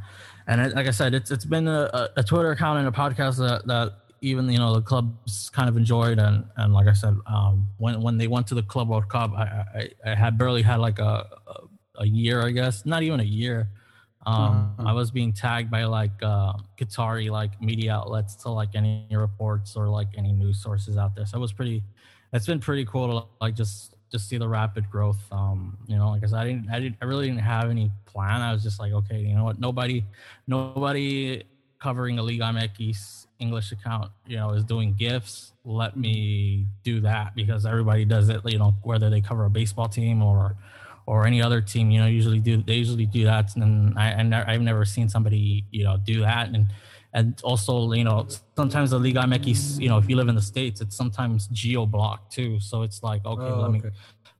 and it, like I said, it's, it's been a, a Twitter account and a podcast that, that, even you know the clubs kind of enjoyed and and like I said, um, when when they went to the Club World Cup, I I, I had barely had like a, a, a year, I guess, not even a year. Um, Mhm. I was being tagged by like uh, Qatari like media outlets to like any reports or like any news sources out there. So it was pretty. It's been pretty cool to like just just see the rapid growth. Um, you know, like I said, I didn't, I didn't, I really didn't have any plan. I was just like, okay, you know what? Nobody, nobody covering a Liga MX English account, you know, is doing gifts. Let me do that because everybody does it. You know, whether they cover a baseball team or or any other team, you know, usually do they usually do that. And I, I ne- I've never seen somebody you know do that. And and also, you know, sometimes the Liga MX, you know, if you live in the states, it's sometimes geo blocked too. So it's like, okay, Oh, let me okay.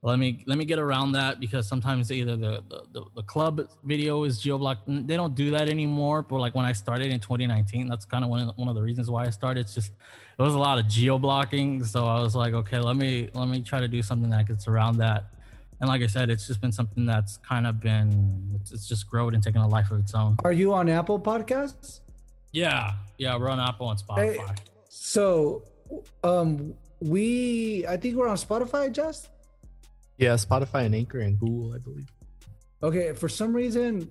Let me let me get around that because sometimes either the the, the, club video is geo blocked. They don't do that anymore. But like when I started in 2019, that's kind of one of the, one of the reasons why I started. It's just it was a lot of geo blocking. So I was like, okay, let me let me try to do something that gets around that. And like I said, it's just been something that's kind of been it's, it's just grown and taken a life of its own. Are you on Apple Podcasts? Yeah, yeah, we're on Apple and Spotify. Hey. So, um, we I think we're on Spotify, just. Yeah, Spotify and Anchor and Google, I believe. Okay, for some reason,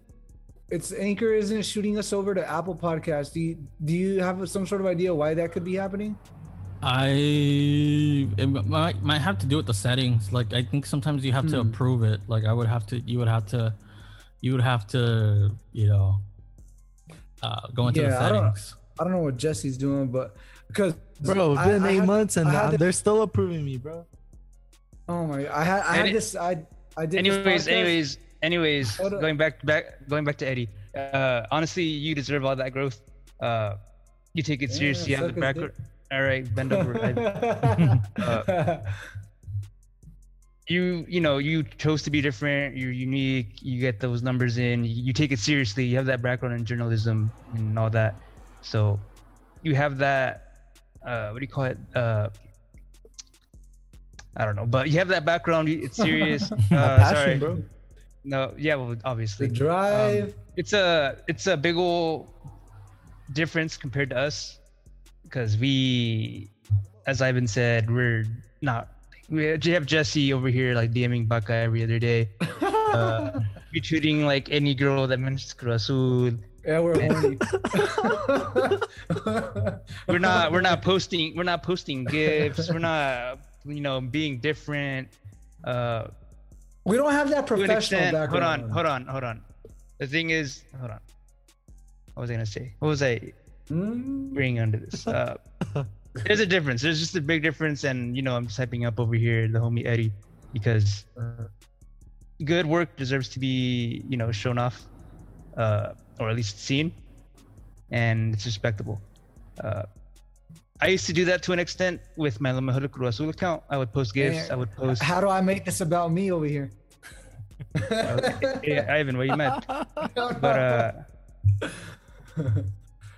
it's Anchor isn't shooting us over to Apple Podcasts. Do you, do you have some sort of idea why that could be happening? I it might might have to do with the settings. Like I think sometimes you have to Hmm. approve it. Like I would have to, you would have to, you would have to, you know, uh, go into the Yeah, I don't- settings. I don't know what Jesse's doing, but because Bro, it's I- been I eight had- months and I had uh, to- they're still approving me, bro. Oh my, I had I had Any- this I I did. anyways, anyways, anyways, Hold going back back going back to Eddie. Uh, honestly, you deserve all that growth. Uh, you take it Yeah, seriously. You have the background. All right, bend over. I- <laughs> <laughs> you you know you chose to be different. You're unique. You get those numbers in. You, you take it seriously. You have that background in journalism and all that. So you have that. Uh, what do you call it? Uh, I don't know, but you have that background. It's serious. <laughs> Uh, Passion, sorry. bro. No, yeah, well, obviously the drive. Um, it's a it's a big old difference compared to us because we, as Ivan said, we're not. We have Jesse over here like DMing Vaca every other day, <laughs> uh, retweeting like any girl that mentions Cruz Azul. yeah, we're <laughs> horny. We're not we're not posting we're not posting gifts. We're not you know being different. Uh, We don't have that professional extent. Hold on, hold on, hold on. The thing is, hold on. What was I gonna say? What was I? Mm, bring under this. Uh, there's a difference. There's just a big difference, and you know, I'm just hyping up over here the homie Eddie because uh, good work deserves to be, you know, shown off, uh, or at least seen, and it's respectable. Uh, I used to do that to an extent with my Lamahuda Cruz Azul account. I would post gifts. I would post. How do I make this about me over here? yeah, Ivan, what you meant? <laughs> But uh,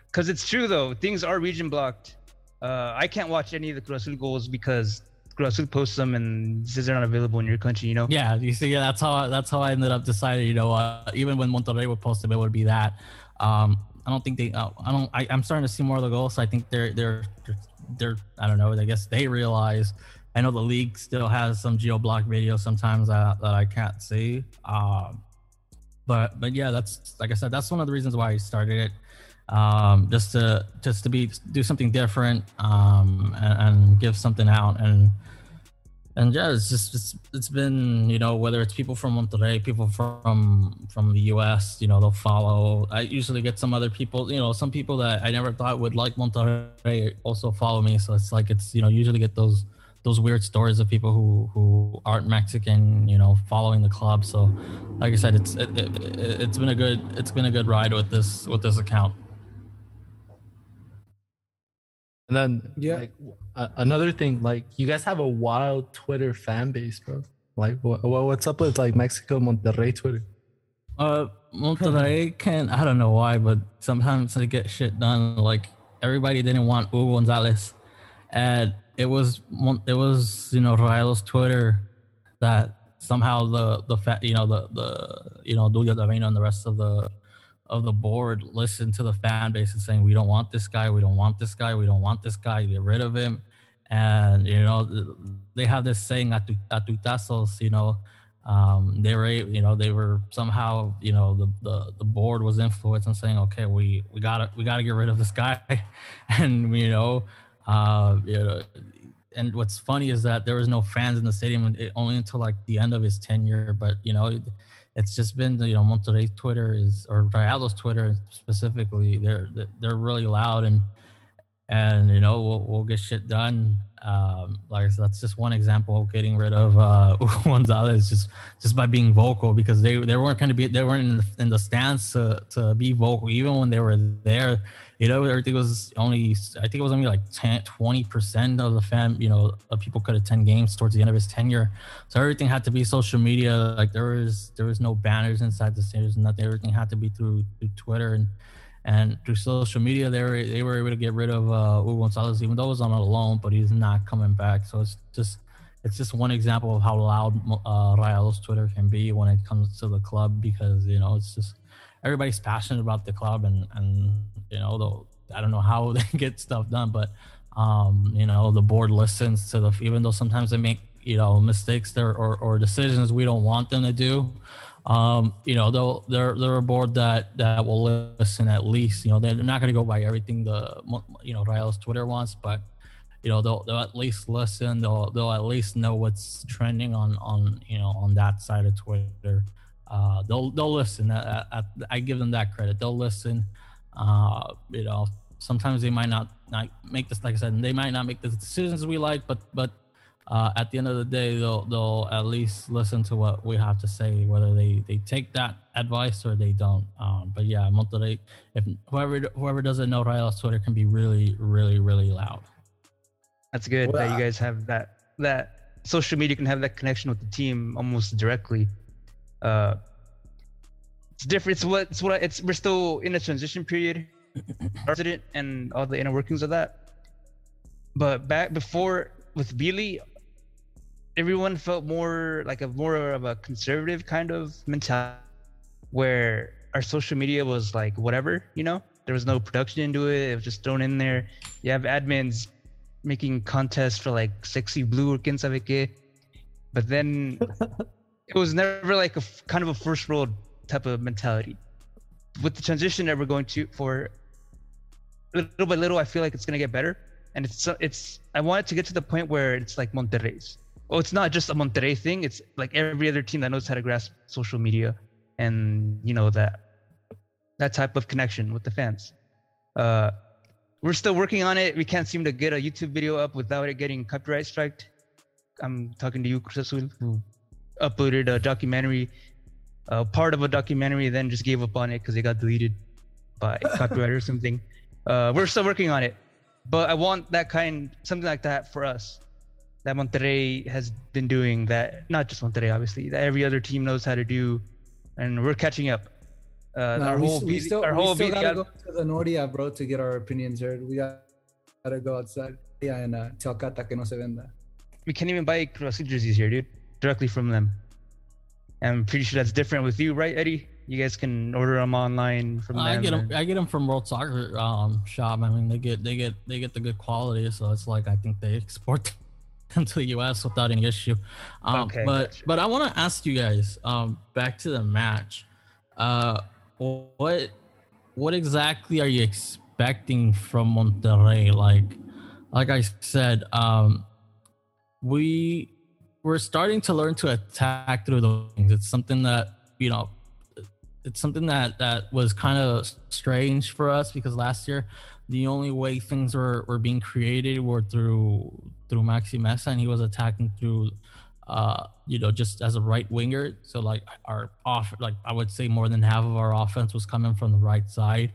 because it's true though, things are region blocked. Uh, I can't watch any of the Cruz Azul goals because Cruz Azul posts them and says they're not available in your country. You know. Yeah, you see, yeah, that's how I, that's how I ended up deciding. You know, uh, even when Monterrey would post them, it would be that. Um, I don't think they. Uh, I don't. I, I'm starting to see more of the goals. So I think they're they're they're, they're I don't know. I guess they realize. I know the league still has some geo block videos sometimes that, that I can't see. Um, but but yeah, that's like I said, that's one of the reasons why I started it. Um, just to just to be do something different um, and, and give something out and and yeah, it's just it's, it's been you know whether it's people from Monterrey, people from from the U.S. You know they'll follow. I usually get some other people. You know some people that I never thought would like Monterrey also follow me. So it's like it's you know usually get those those weird stories of people who who aren't Mexican. You know following the club. So like I said, it's it, it, it's been a good it's been a good ride with this with this account. And then, Yeah. like, uh, another thing, like, you guys have a wild Twitter fan base, bro. Like, what, what's up with like Mexico Monterrey Twitter? Uh, Monterrey can I don't know why, but sometimes they get shit done. Like everybody didn't want Hugo Gonzalez, and it was it was you know Rayados Twitter that somehow the the fat you know the the you know Duilio Davino and the rest of the of the board listen to the fan base and saying we don't want this guy, we don't want this guy, we don't want this guy, get rid of him, and you know they have this saying at tutazos, you know? Um, they were you know they were somehow you know the, the the board was influenced and saying okay we we gotta we gotta get rid of this guy. <laughs> And you know uh you know and what's funny is that there was no fans in the stadium only until like the end of his tenure but you know it's just been you know Monterrey Twitter is or Rayados Twitter specifically they're they're really loud and and you know we'll, we'll get shit done um, like I said that's just one example of getting rid of uh, <laughs> Gonzalez just just by being vocal because they they weren't going to be they weren't in the, in the stance to to be vocal even when they were there. You know, everything was only I think it was only like 10, 20 percent of the fan. You know, people could attend games towards the end of his tenure. So everything had to be social media. Like there was there was no banners inside the stadiums. Nothing. Everything had to be through through Twitter and and through social media, they were they were able to get rid of uh, Hugo Gonzalez, even though it was on a loan, but he's not coming back. So it's just it's just one example of how loud uh, Rayados Twitter can be when it comes to the club because you know it's just everybody's passionate about the club and and you know the, I don't know how <laughs> they get stuff done, but um, you know the board listens to the even though sometimes they make you know mistakes there or, or decisions we don't want them to do um, you know, they're they're a board that that will listen at least. You know, they're not going to go by everything the you know Rayados Twitter wants, but you know they'll they'll at least listen. They'll they'll at least know what's trending on on you know on that side of Twitter. Uh, they'll they'll listen. I, I, I give them that credit. They'll listen. Uh, you know, sometimes they might not not make this like I said. They might not make the decisions we like, but but uh, at the end of the day, they'll they'll at least listen to what we have to say, whether they they take that advice or they don't. Um, but yeah, Monterrey, if whoever whoever doesn't know Rayados Twitter can be really really really loud. That's good well, that you guys have that that social media can have that connection with the team almost directly. Uh, it's different. It's what it's what it's we're still in a transition period, <clears throat> president and all the inner workings of that. But back before with Billy, everyone felt more like a more of a conservative kind of mentality where our social media was like whatever, you know? There was no production into it. It was just thrown in there. You have admins making contests for like sexy blue or quien sabe que. But then <laughs> it was never like a kind of a first world type of mentality. With the transition that we're going to for little by little, I feel like it's gonna get better. And it's it's I want it to get to the point where it's like Monterrey's well, it's not just a Monterrey thing. It's like every other team that knows how to grasp social media and you know that that type of connection with the fans. Uh, we're still working on it. We can't seem to get a YouTube video up without it getting copyright striked. I'm talking to you, Chris, who uploaded a documentary, uh, part of a documentary, then just gave up on it because it got deleted by <laughs> copyright or something. Uh, we're still working on it, but I want that kind, something like that for us that Monterrey has been doing that not just Monterrey obviously that every other team knows how to do and we're catching up. Uh, no, our we, whole we still, our we whole still gotta go to the Noria bro to get our opinions heard. We gotta go outside yeah and uh, Telcata que no se venda. We can't even buy Cruz jerseys here dude directly from them I'm pretty sure that's different with you right Eddie you guys can order them online from I them. get them. I get them from World Soccer um, Shop. I mean, they get they get they get the good quality, so it's like I think they export <laughs> into the U.S. without any issue. Um, okay, but gotcha. but I want to ask you guys um, back to the match. Uh, what what exactly are you expecting from Monterrey? Like like I said, um, we we're starting to learn to attack through the wings. It's something that you know. It's something that that was kind of strange for us because last year the only way things were, were being created were through through Maxi Meza, and he was attacking through, uh, you know, just as a right winger. So like our off, like I would say more than half of our offense was coming from the right side,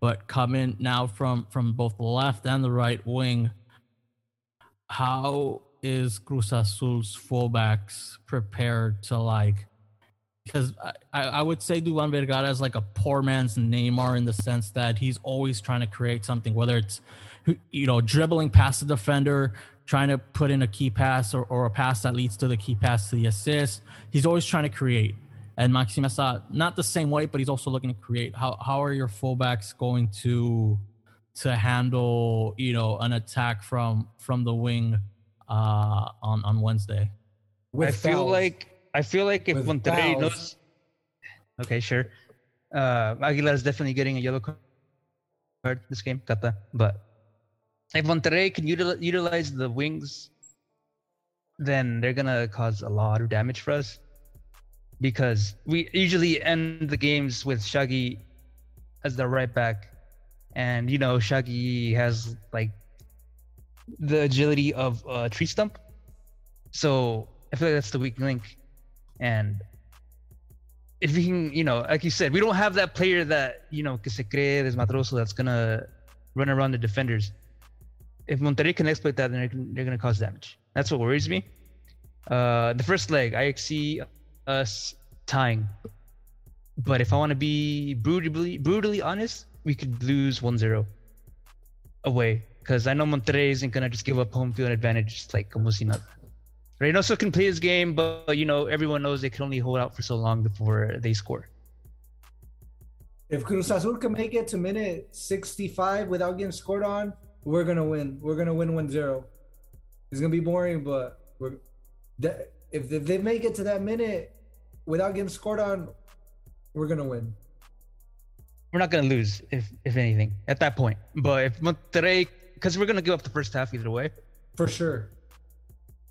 but coming now from from both the left and the right wing. How is Cruz Azul's fullbacks prepared to like? Because I, I would say Duván Vergara is like a poor man's Neymar in the sense that he's always trying to create something, whether it's you know dribbling past the defender, trying to put in a key pass or, or a pass that leads to the key pass to the assist. He's always trying to create. And Maxi Meza, not the same way, but he's also looking to create. How how are your fullbacks going to to handle you know an attack from from the wing uh, on on Wednesday. With I feel like I feel like if With Monterrey fouls. knows. Okay, sure. Uh, Aguilar is definitely getting a yellow card this game, Kata. But if Monterrey can util- utilize the wings, then they're gonna cause a lot of damage for us because we usually end the games with Shaggy as the right back and you know Shaggy has like the agility of a tree stump. So I feel like that's the weak link, and if we can, you know, like you said, we don't have that player that you know que se cree desmadroso that's gonna run around the defenders. If Monterrey can exploit that, then they're, they're gonna cause damage. That's what worries me. Uh, the first leg, I see us tying, but if I want to be brutally brutally honest, we could lose 1-0 away because I know Monterrey isn't gonna just give up home field advantage like si nada. Reynoso can play his game, but, but you know everyone knows they can only hold out for so long before they score. If Cruz Azul can make it to minute 65 without getting scored on, we're gonna win. We're gonna win 1-0. It's gonna be boring, but we're if they make it to that minute without getting scored on, we're gonna win we're not gonna lose if if anything at that point. But if Monterrey, because we're gonna give up the first half either way. For sure.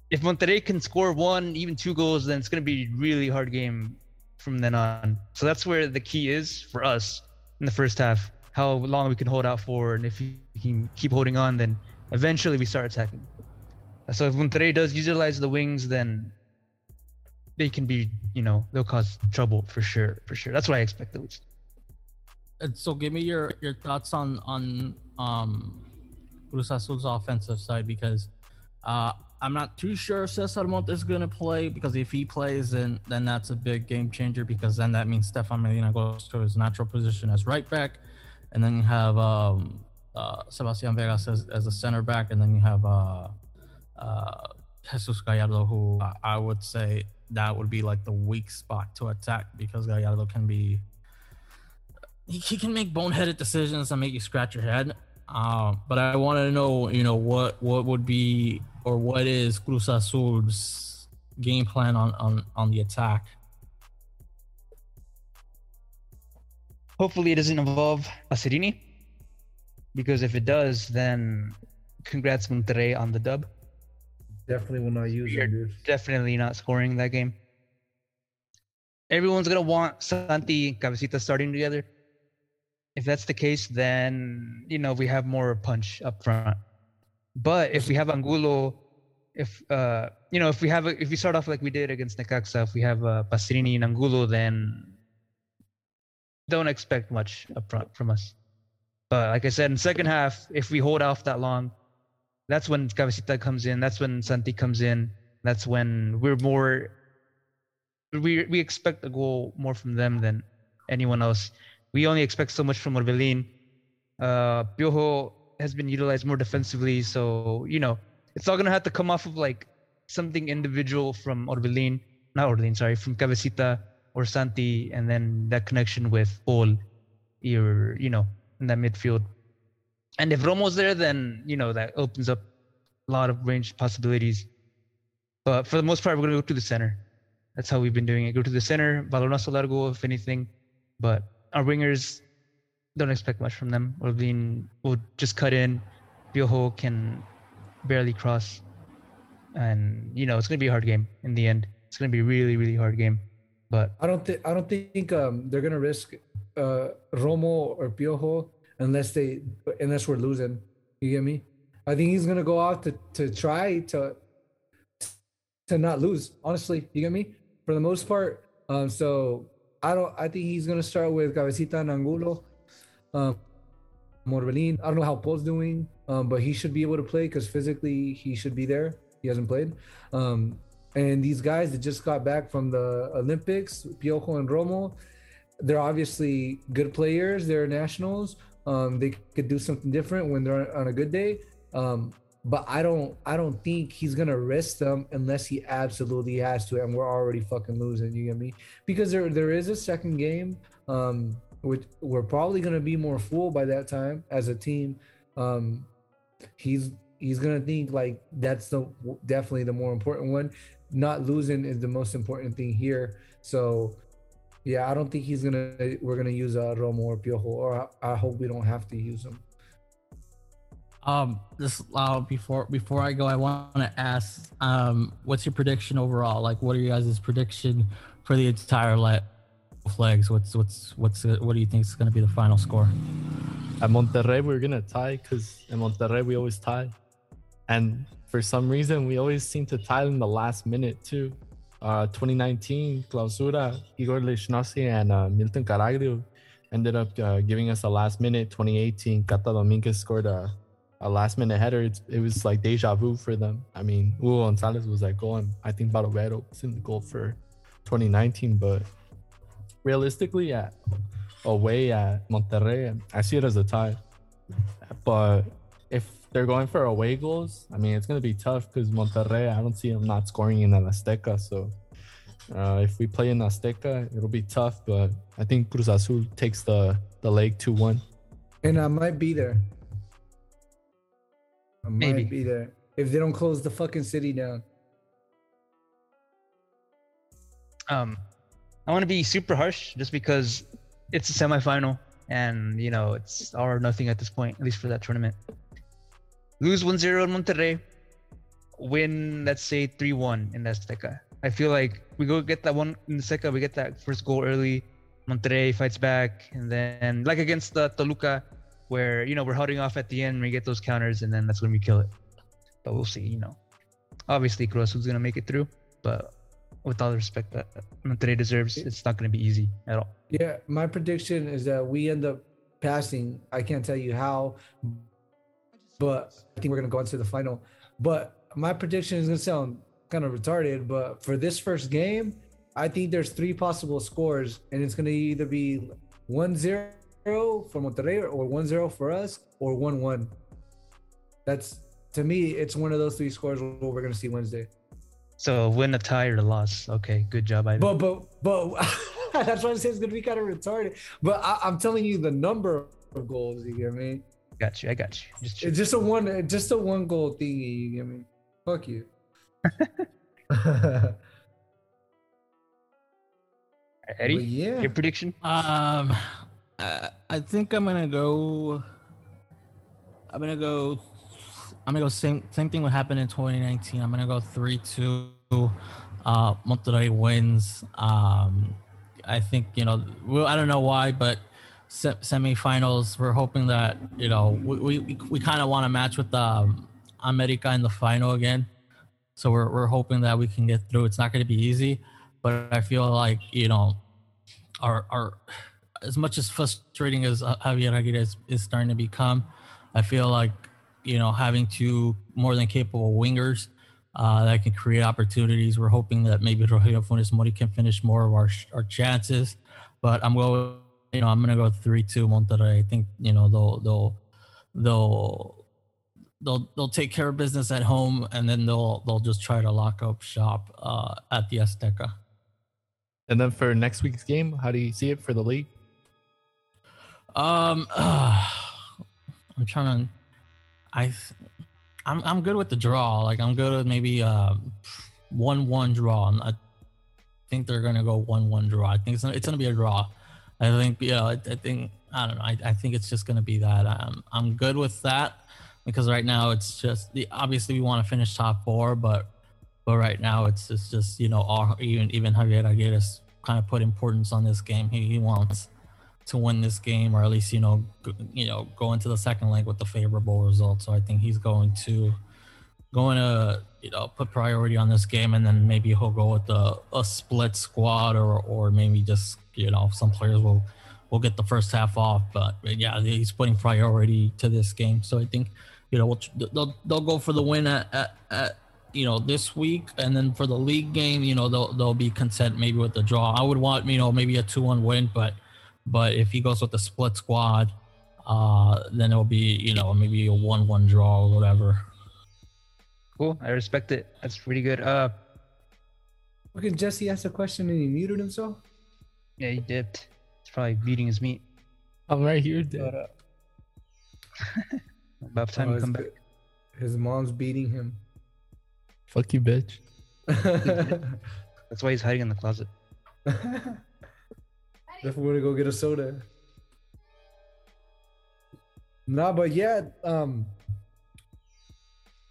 If Monterrey can score one, even two goals, then it's gonna be a really hard game from then on. So that's where the key is for us in the first half. How long we can hold out for, and if we can keep holding on, then eventually we start attacking. So if Monterrey does utilize the wings, then they can be, you know, they'll cause trouble for sure, for sure. That's what I expect at least so give me your your thoughts on on um Cruz Azul's offensive side because uh I'm not too sure if Cesar Montes is gonna play because if he plays then then that's a big game changer because then that means Stefan Medina goes to his natural position as right back and then you have um uh Sebastian Vegas as, as a center back and then you have uh uh Jesus Gallardo who I would say that would be like the weak spot to attack because Gallardo can be he, he can make boneheaded decisions and make you scratch your head. Um, but I want to know, you know, what what would be or what is Cruz Azul's game plan on on on the attack? Hopefully, it doesn't involve Passerini, because if it does, then congrats Monterrey on the dub. Definitely will not use You're it, Definitely not scoring that game. Everyone's gonna want Santi and Cabecita starting together if that's the case, then you know we have more punch up front. But if we have Angulo, if uh, you know if we have a, if we start off like we did against Necaxa, if we have uh, Passerini and Angulo, then don't expect much up front from us. But like I said, in second half, if we hold off that long, that's when Cabecita comes in. That's when Santi comes in. That's when we're more. We we expect a goal more from them than anyone else we only expect so much from Orbelin. Uh, Piojo has been utilized more defensively, so you know it's all gonna have to come off of like something individual from Orbelin, not Orbelin, sorry, from Cabecita or Santi, and then that connection with Pol, or you know, in that midfield. And if Romo's there, then you know that opens up a lot of range possibilities. But for the most part, we're gonna go to the center. That's how we've been doing it. Go to the center, balonazo largo, if anything. But our wingers don't expect much from them. Orvin will just cut in. Piojo can barely cross. And you know, it's gonna be a hard game in the end. It's gonna be a really, really hard game. But I don't think I don't think um, they're gonna risk uh, Romo or Piojo unless they unless we're losing. You get me? I think he's gonna go out to to try to to not lose. Honestly, you get me? For the most part. Um, so I don't. I think he's gonna start with Cabecita and Angulo. Um, Morbelin. I don't know how Pol's doing, um, but he should be able to play because physically he should be there. He hasn't played. Um, and these guys that just got back from the Olympics, Piojo and Romo, they're obviously good players. They're nationals. Um, they could do something different when they're on a good day. Um, but I don't I don't think he's gonna risk them unless he absolutely has to, and we're already fucking losing. You get me? Because there there is a second game. Um, which we're probably gonna be more full by that time as a team. Um, he's he's gonna think like that's the definitely the more important one. Not losing is the most important thing here. So yeah, I don't think he's gonna we're gonna use uh, Romo or Piojo, or I, I hope we don't have to use him. Um, this uh, before before I go, I want to ask, um, what's your prediction overall? Like, what are you guys' prediction for the entire let flags? What's what's what's what do you think is going to be the final score? At Monterrey, we're gonna tie because in Monterrey we always tie, and for some reason we always seem to tie in the last minute too. Uh, 2019 Clausura, Igor Lichnovsky and uh, Milton Caraglio ended up uh, giving us a last minute. 2018 Cata Dominguez scored a a last minute header, it was like deja vu for them. I mean, Hugo Gonzalez was like and I think Barovero was in the goal for 2019. But realistically, at away at Monterrey, I see it as a tie. But if they're going for away goals, I mean, it's going to be tough because Monterrey, I don't see them not scoring in El Azteca. So uh, if we play in Azteca, it'll be tough. But I think Cruz Azul takes the, the leg 2 1. And I might be there. I Maybe. might be there if they don't close the fucking city down. Um, I want to be super harsh just because it's a semifinal and you know it's all or nothing at this point, at least for that tournament. Lose 1-0 in Monterrey, win let's say 3-1 in the Azteca. I feel like we go get that one in the Azteca, we get that first goal early. Monterrey fights back, and then like against the Toluca, where you know we're holding off at the end, we get those counters, and then that's when we kill it. But we'll see. You know, obviously Azul's gonna make it through, but with all the respect that Monterrey deserves, it's not gonna be easy at all. Yeah, my prediction is that we end up passing. I can't tell you how, but I think we're gonna go into the final. But my prediction is gonna sound kind of retarded, but for this first game, I think there's three possible scores, and it's gonna either be 1-0 for Monterrey or 1-0 for us or 1-1. That's to me, it's one of those three scores we're gonna see Wednesday. So win a tie or a loss. Okay, good job, Ivan. But but but <laughs> that's why I say it's gonna be kind of retarded. But I, I'm telling you the number of goals. You get me? got you. I got you. Just It's just a one, just a one goal thingy. You get me? Fuck you. <laughs> <laughs> Eddie, yeah. your prediction? Um, I think I'm gonna go. I'm gonna go. I'm gonna go same same thing what happened in 2019. I'm gonna go three two. Uh, Monterrey wins. Um, I think you know. Well, I don't know why, but se- semifinals. We're hoping that you know we we, we kind of want to match with um, America in the final again. So we're we're hoping that we can get through. It's not going to be easy, but I feel like you know our our as much as frustrating as uh, Javier Aguirre is, starting to become, I feel like you know having two more than capable wingers uh, that can create opportunities. We're hoping that maybe Rogelio Funes Mori can finish more of our our chances, but I'm going. You know, I'm gonna go three two Monterrey. I think you know they'll they'll they'll they'll they'll take care of business at home, and then they'll they'll just try to lock up shop uh, at the Azteca. And then for next week's game, how do you see it for the league? Um, <sighs> I'm trying to. I, I'm I'm good with the draw. Like I'm good with maybe uh, one one draw. I think they're gonna go one one draw. I think it's gonna, it's gonna be a draw. I think you know. I, I think I don't know. I, I think it's just gonna be that. Um, I'm good with that because right now it's just the obviously we want to finish top four, but but right now it's it's just you know all, even even Javier Aguirre kind of put importance on this game. He he wants to win this game, or at least you know, g- you know, go into the second leg with the favorable result. So I think he's going to going to you know put priority on this game, and then maybe he'll go with a, a split squad, or or maybe just you know some players will will get the first half off. But yeah, he's putting priority to this game. So I think you know we'll, they'll they'll go for the win at at, at you know this week, and then for the league game, you know they'll they'll be content maybe with the draw. I would want you know maybe a two one win, but but if he goes with the split squad, uh, then it'll be you know maybe a one one draw or whatever. Cool. I respect it. That's pretty good. Uh, Fucking Jesse asked a question and he muted himself. yeah, he dipped. He's probably beating his meat. I'm right here, dude. But, uh, <laughs> about time Oh, to come back. his mom's beating him. Fuck you, bitch. <laughs> That's why he's hiding in the closet. <laughs> Definitely want to go get a soda. Nah, but yeah, um,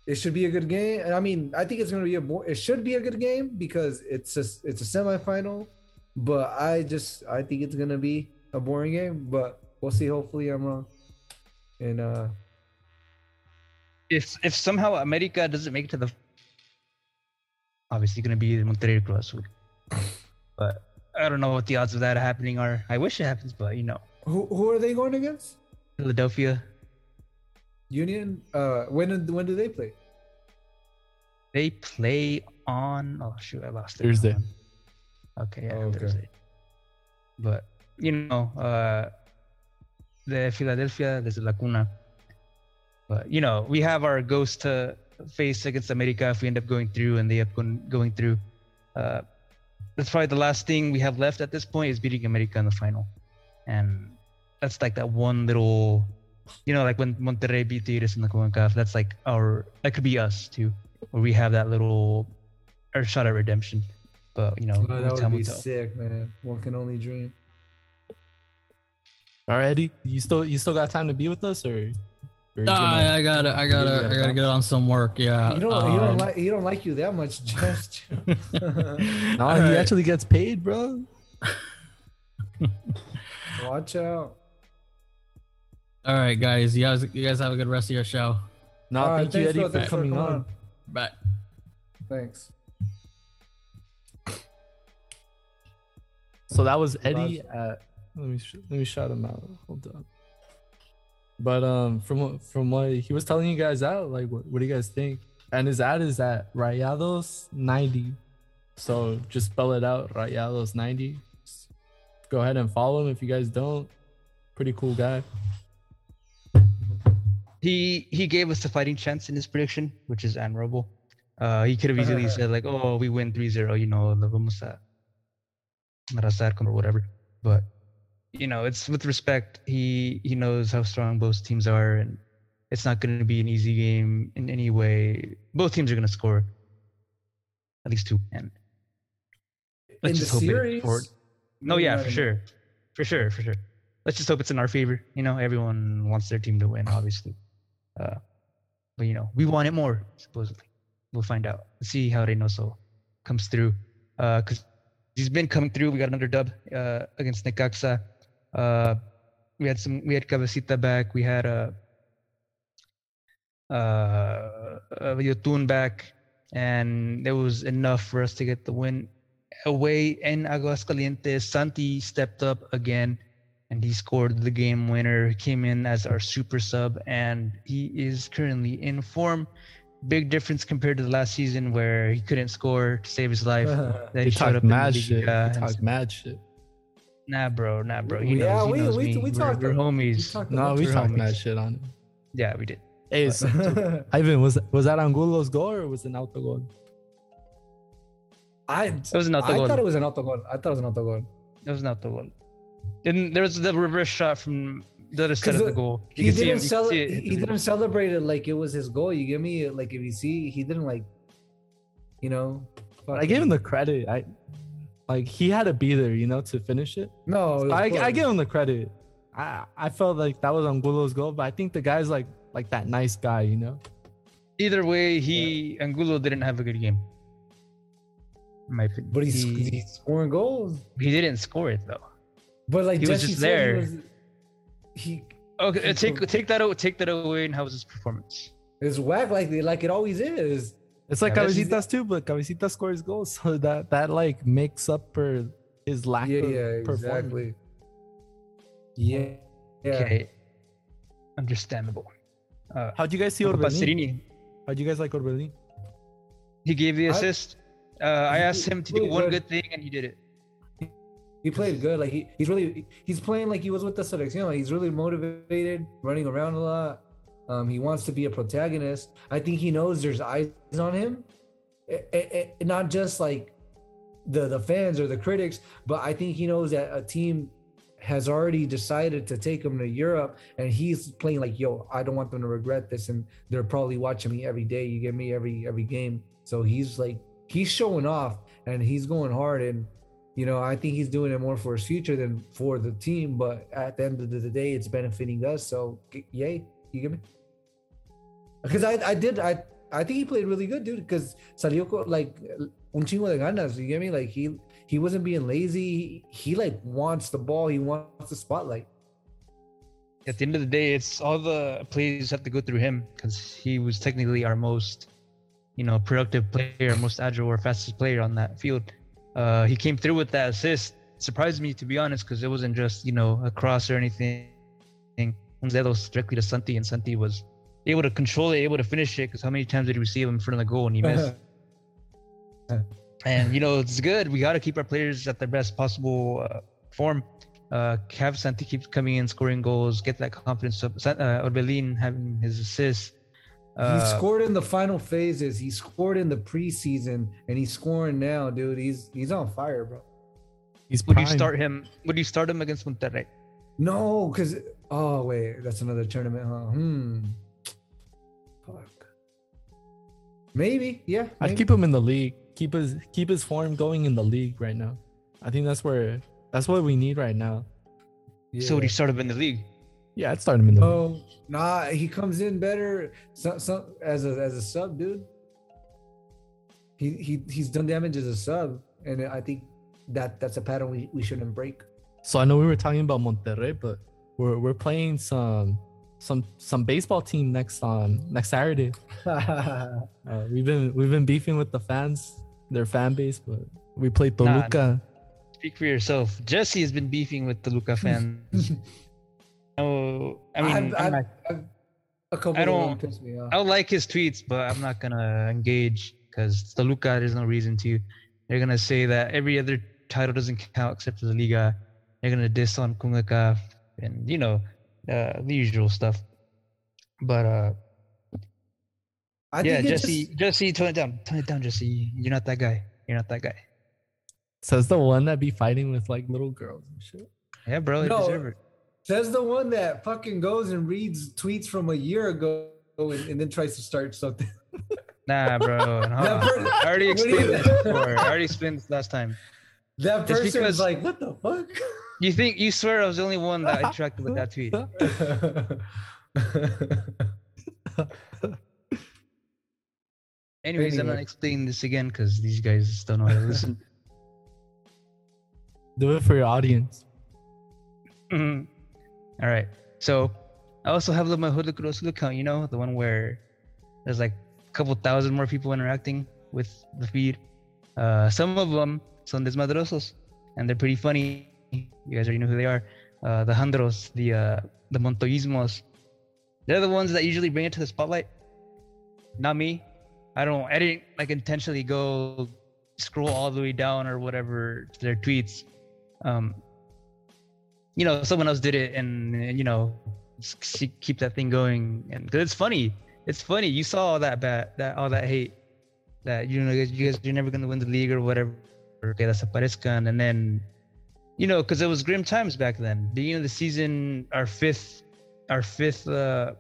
it should be a good game. And I mean, I think it's gonna be a more. It should be a good game because it's just it's a semifinal. But I just I think it's gonna be a boring game. But we'll see. Hopefully, I'm wrong. And uh, If if somehow America doesn't make it to the, obviously going to be the Monterrey Cruz. <laughs> But I don't know what the odds of that happening are. I wish it happens, but you know, who who are they going against? Philadelphia, Union. Uh, when do- when do they play? they play on. Oh shoot, I lost it. Thursday. Okay, yeah, Oh, okay. Thursday. But you know, uh, the Philadelphia, there's a Lacuna. But you know, we have our ghost to face against America if we end up going through, and they end up going, going through. Uh, that's probably the last thing we have left at this point is beating America in the final, and that's like that one little, you know, like when Monterrey beat Tigres in the Concacaf. That's like our that could be us too, where we have that little, our shot at redemption. But you know, Oh, time that would be tell. sick, man. One can only dream. All right, Eddie, you still you still got time to be with us, or? Or you Uh, gonna- I, I gotta, I gotta, gotta I gotta get on some work. Yeah. You don't, you um, don't like, you don't like you that much, <laughs> just. <laughs> no, all he right. actually gets paid, bro. <laughs> Watch out. All right, guys. You guys, you guys have a good rest of your show. No, All right, thank you, Eddie, bro. for coming coming on. on. Bye. Thanks. So that was Eddie at. Let me sh- let me shout him out. Hold up. But um, from from what he was telling you guys out, like, what, what do you guys think? And his ad is at Rayados ninety. So just spell it out, Rayados ninety. Go ahead and follow him if you guys don't. Pretty cool guy. he he gave us a fighting chance in his prediction, which is admirable. Uh, he could have easily said like, "Oh, we win 3-0, you know, vamos a arrasar or whatever." But you know, it's with respect. He he knows how strong both teams are, and it's not going to be an easy game in any way. Both teams are going to score at least two, and let's In just hope series, it forward. No, maybe yeah, for sure, for sure, for sure. Let's just hope it's in our favor. You know, everyone wants their team to win, obviously. Uh, but you know, we want it more. Supposedly, we'll find out. Let's see how Reynoso comes through. Uh, because he's been coming through. We got another dub uh against Necaxa. Uh, we had some. We had Cabecita back. We had a uh, uh Yotun back, and there was enough for us to get the win away in Aguascalientes. Santi stepped up again and he scored the game winner. He came in as our super sub and he is currently in form. Big difference compared to the last season where he couldn't score to save his life. <laughs> Then He showed talked up in the mad shit. He and- talked mad shit. Nah, bro, nah, bro. He Yeah, knows, he we- knows we- me. we we're, talked we're homies. we No, we talked homies. mad shit on him. Yeah, we did. Hey, so, Ivan, was was that Angulo's goal or was it an auto goal? I, It was an auto goal. I autogol. thought it was an autogol. I thought it was an autogol. It was not the one. And there was the reverse shot from the other side of the goal. You He can see didn't him- you can cel- see it he, he didn't celebrate it like it was his goal. You give me like if you see he didn't like, you know. I gave him the credit. I like he had to be there, you know, to finish it. no. of I, I give him the credit. I I felt like that was Angulo's goal, but I think the guy's like like that nice guy, you know. Either way, he Angulo didn't have a good game. In my opinion. But he's, he, he's scoring goals. he didn't score it though. But like He was just there. He, was, he Okay, uh, He take scored. take that out. Take that away. And how was his performance? It's whack like like it always is. It's like Yeah, that's- Cabecitas too, but Cabecita scores goals, <laughs> so that that like makes up for his lack Yeah, of yeah, performance. exactly. Yeah. Yeah. Okay, understandable. Uh, how do you guys see what about Orbelin? how do you guys like Orbelin? He gave the I- assist. Uh, I asked him to do one good. good thing, and he did it. He played good. Like he, he's really he's playing like he was with the selection. Like he's really motivated, running around a lot. Um, he wants to be a protagonist. I think he knows there's eyes on him, Eh, eh, eh, not just like the the fans or the critics, but I think he knows that a team has already decided to take him to Europe, and he's playing like, "Yo, I don't want them to regret this," and they're probably watching me every day. You get me every every game, so he's like he's showing off and he's going hard and you know, I think he's doing it more for his future than for the team. But at the end of the day, it's benefiting us. So, yay, you get me? Because I, I did, I, I think he played really good, dude. Because salió like un chingo de ganas. You get me? Like he, he wasn't being lazy. He, like wants the ball. He wants the spotlight. At the end of the day, it's all the plays have to go through him because he was technically our most, you know, productive player, most agile or fastest player on that field. Uh, he came through with that assist. Surprised me to be honest, because it wasn't just you know a cross or anything. Un dedos directly to Santi, and Santi was able to control it, able to finish it. Because how many times did he receive him in front of the goal and he missed? <laughs> and you know it's good. We got to keep our players at their best possible uh, form. Uh, have Santi keep coming in, scoring goals, get that confidence up. San- Uh, Orbelin having his assists. he Uh, scored in the final phases. He scored in the preseason, and he's scoring now, dude. He's he's on fire, bro. He's Would you start him? Would you start him against Monterrey? No, because oh wait, that's another tournament, huh? Hmm. Maybe, yeah. I'd keep him in the league. Keep his keep his form going in the league right now. I think that's where that's what we need right now. So would Yeah. you start him in the league? Yeah, I'd start him in the oh, league. Oh, nah, he comes in better so, so, as a as a sub, dude. He he he's done damage as a sub, and I think that that's a pattern we, we shouldn't break. So I know we were talking about Monterrey, but we're we're playing some some some baseball team next um next Saturday. <laughs> Uh, we've been we've been beefing with the fans, their fan base, but we played Nah, Toluca. Speak for yourself. Jesse has been beefing with Toluca fans. <laughs> oh, I mean, I've- I'm I've- not- I've- a couple I don't- me off. I don't like his tweets, but I'm not gonna engage because Toluca. There's no reason to. They're gonna say that every other title doesn't count except for the Liga. They're gonna diss on Kungaka and you know uh, the usual stuff. But uh, I yeah, think it Jesse, just- Jesse, tone it down, tone it down, Jesse. You're not that guy. You're not that guy. Says the one that be fighting with like little girls and shit. Yeah, bro, they No. deserve it. Says the one that fucking goes and reads tweets from a year ago and, and then tries to start something. <laughs> Nah, bro. <laughs> no. That per- I already What do you- explained this before. I already explained this last time. That person because- is like, what the fuck? You think you swear I was the only one that interacted <laughs> with that tweet? <laughs> Anyways, I'm not explaining this again because these guys don't know how to <laughs> listen. Do it for your audience. Mhm. All right. So I also have the Mahuda Kurosu account, you know, the one where there's like a couple thousand more people interacting with the feed. Uh, some of them son desmadrosos, and they're pretty funny. You guys already know who they are. Uh, the Handros, the uh, the Montoismos. They're the ones that usually bring it to the spotlight. Not me. I don't. I didn't like intentionally go scroll all the way down or whatever to their tweets. Um, you know, someone else did it, and, and, you know, keep that thing going. And 'cause it's funny. It's funny. You saw all that bad, that all that hate, that you know, you guys, you're never gonna win the league or whatever. Que desaparezcan, and then, you know, because it was grim times back then. Beginning of the season, our fifth, our fifth. uh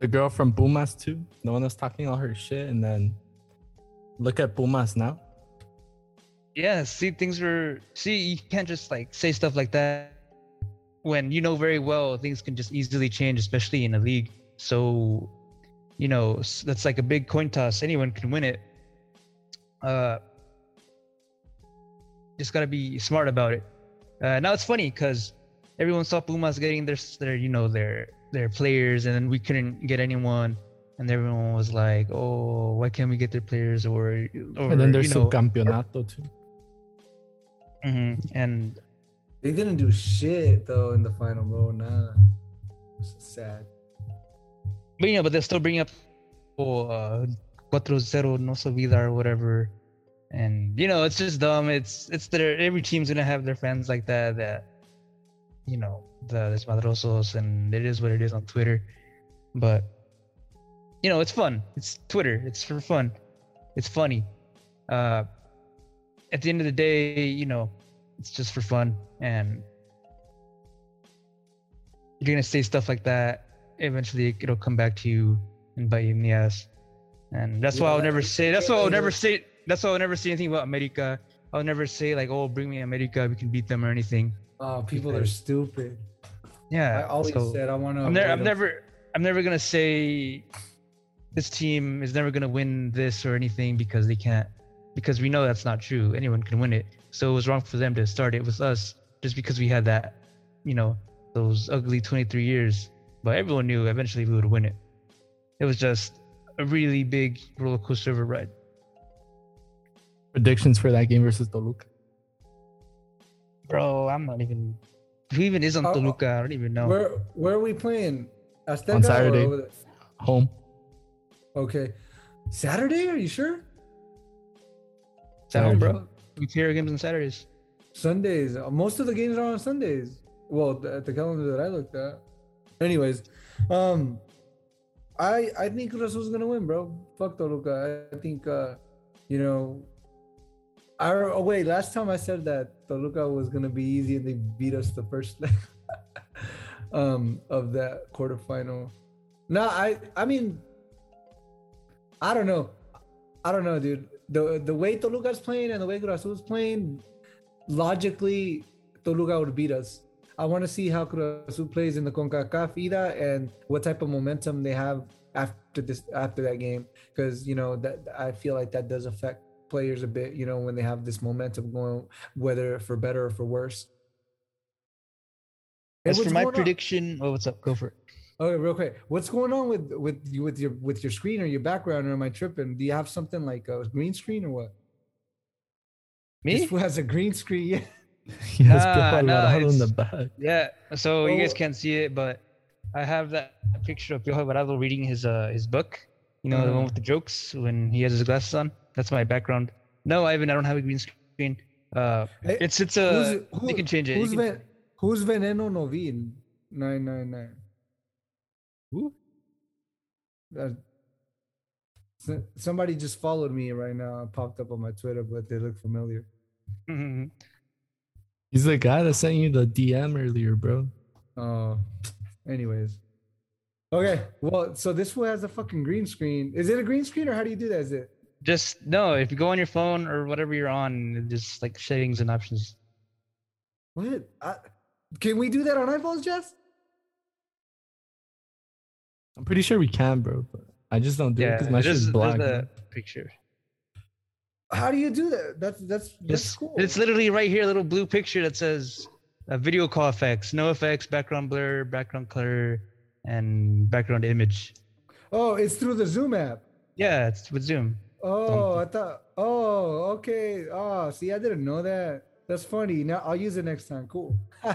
The girl from Pumas too, No one was talking all her shit, and then look at Pumas now. yeah see things were see you can't just like say stuff like that when you know very well things can just easily change especially in a league so you know that's like a big coin toss anyone can win it uh just gotta be smart about it uh now it's funny because everyone saw pumas getting their their you know their their players and then we couldn't get anyone and everyone was like oh why can't we get their players or, or and then there's you know, subcampeonato too. Mhm. And they didn't do shit though in the final, bro. Nah, it's sad. but you know, but they're still bringing up oh, uh, 4-0 no se vida or whatever. And you know, it's just dumb. It's it's their every team's gonna have their fans like that that you know, the desmadrosos and it is what it is on Twitter. But you know, it's fun. It's Twitter. It's for fun. It's funny. Uh at the end of the day, you know, it's just for fun and you're gonna say stuff like that eventually it'll come back to you and bite you in the ass and that's why i'll never say that's why i'll never say that's why i'll never say anything about america i'll never say like oh bring me america we can beat them or anything Oh, people are stupid. Yeah. I always so said I want to. i'm, never I'm never i'm never gonna say this team is never gonna win this or anything because they can't because we know that's not true anyone can win it so it was wrong for them to start it with us just because we had that you know those ugly 23 years but everyone knew eventually we would win it it was just a really big roller coaster of a ride Predictions for that game versus Toluca. bro i'm not even who even is on toluca i don't even know Where where are we playing? Azteca On or Saturday. over there? Home. Okay, Saturday. Are you sure? it's home Saturday. bro we play our games on saturdays Sundays. Uh, Most of the games are on Sundays. Well, th- at the calendar that I looked at. Anyways, um, I I think Cruz Azul's gonna win, bro. Fuck Toluca. I think uh, you know. I oh wait, last time I said that Toluca was gonna be easy and they beat us the first <laughs> leg um of that quarterfinal. No, I I mean I don't know. I don't know, dude. The the way Toluca's playing and the way Cruz Azul's playing, logically, Toluca would beat us. I want to see how Cruz plays in the CONCACAF ida and what type of momentum they have after this after that game because you know that I feel like that does affect players a bit. You know when they have this momentum going, whether for better or for worse. As what's for my going on? prediction oh what's up go for it Okay, real quick. What's going on with with you with your with your screen or your background or am I tripping? Do you have something like a green screen or what? me This has a green screen. Yeah. He Nah, nah, Alvarado in the back. Yeah, so you guys Oh. can't see it, but I have that picture of Piojo Alvarado reading his uh his book. You know, the one with the jokes when he has his glasses on. That's my background. No, Ivan, I don't have a green screen. Uh, Hey, it's it's a who's- who- you can change it. Who's can- ven- who's Veneno Novin? Nine nine nine. Who? Uh, somebody just followed me right now. It popped up on my Twitter, but they look familiar. Mhm. He's the guy that sent you the DM earlier, bro. Oh, anyways. Okay, well, so this fool has a fucking green screen. Is it a green screen or how do you do that? Is it? Just no, if you go on your phone or whatever you're on, just like settings and options. What? I, can we do that on iPhones, Jess? I'm pretty sure we can, bro. But I just don't do it because my there's, shit's there's black. the picture. How do you do that? That's that's that's Just, cool. It's literally right here, a little blue picture that says uh, video call effects, no effects, background blur, background color, and background image. oh, it's through the Zoom app. Yeah, it's with Zoom. Oh, I thought. Oh, okay. Oh, see, I didn't know that. That's funny. Now I'll use it next time. Cool. <laughs>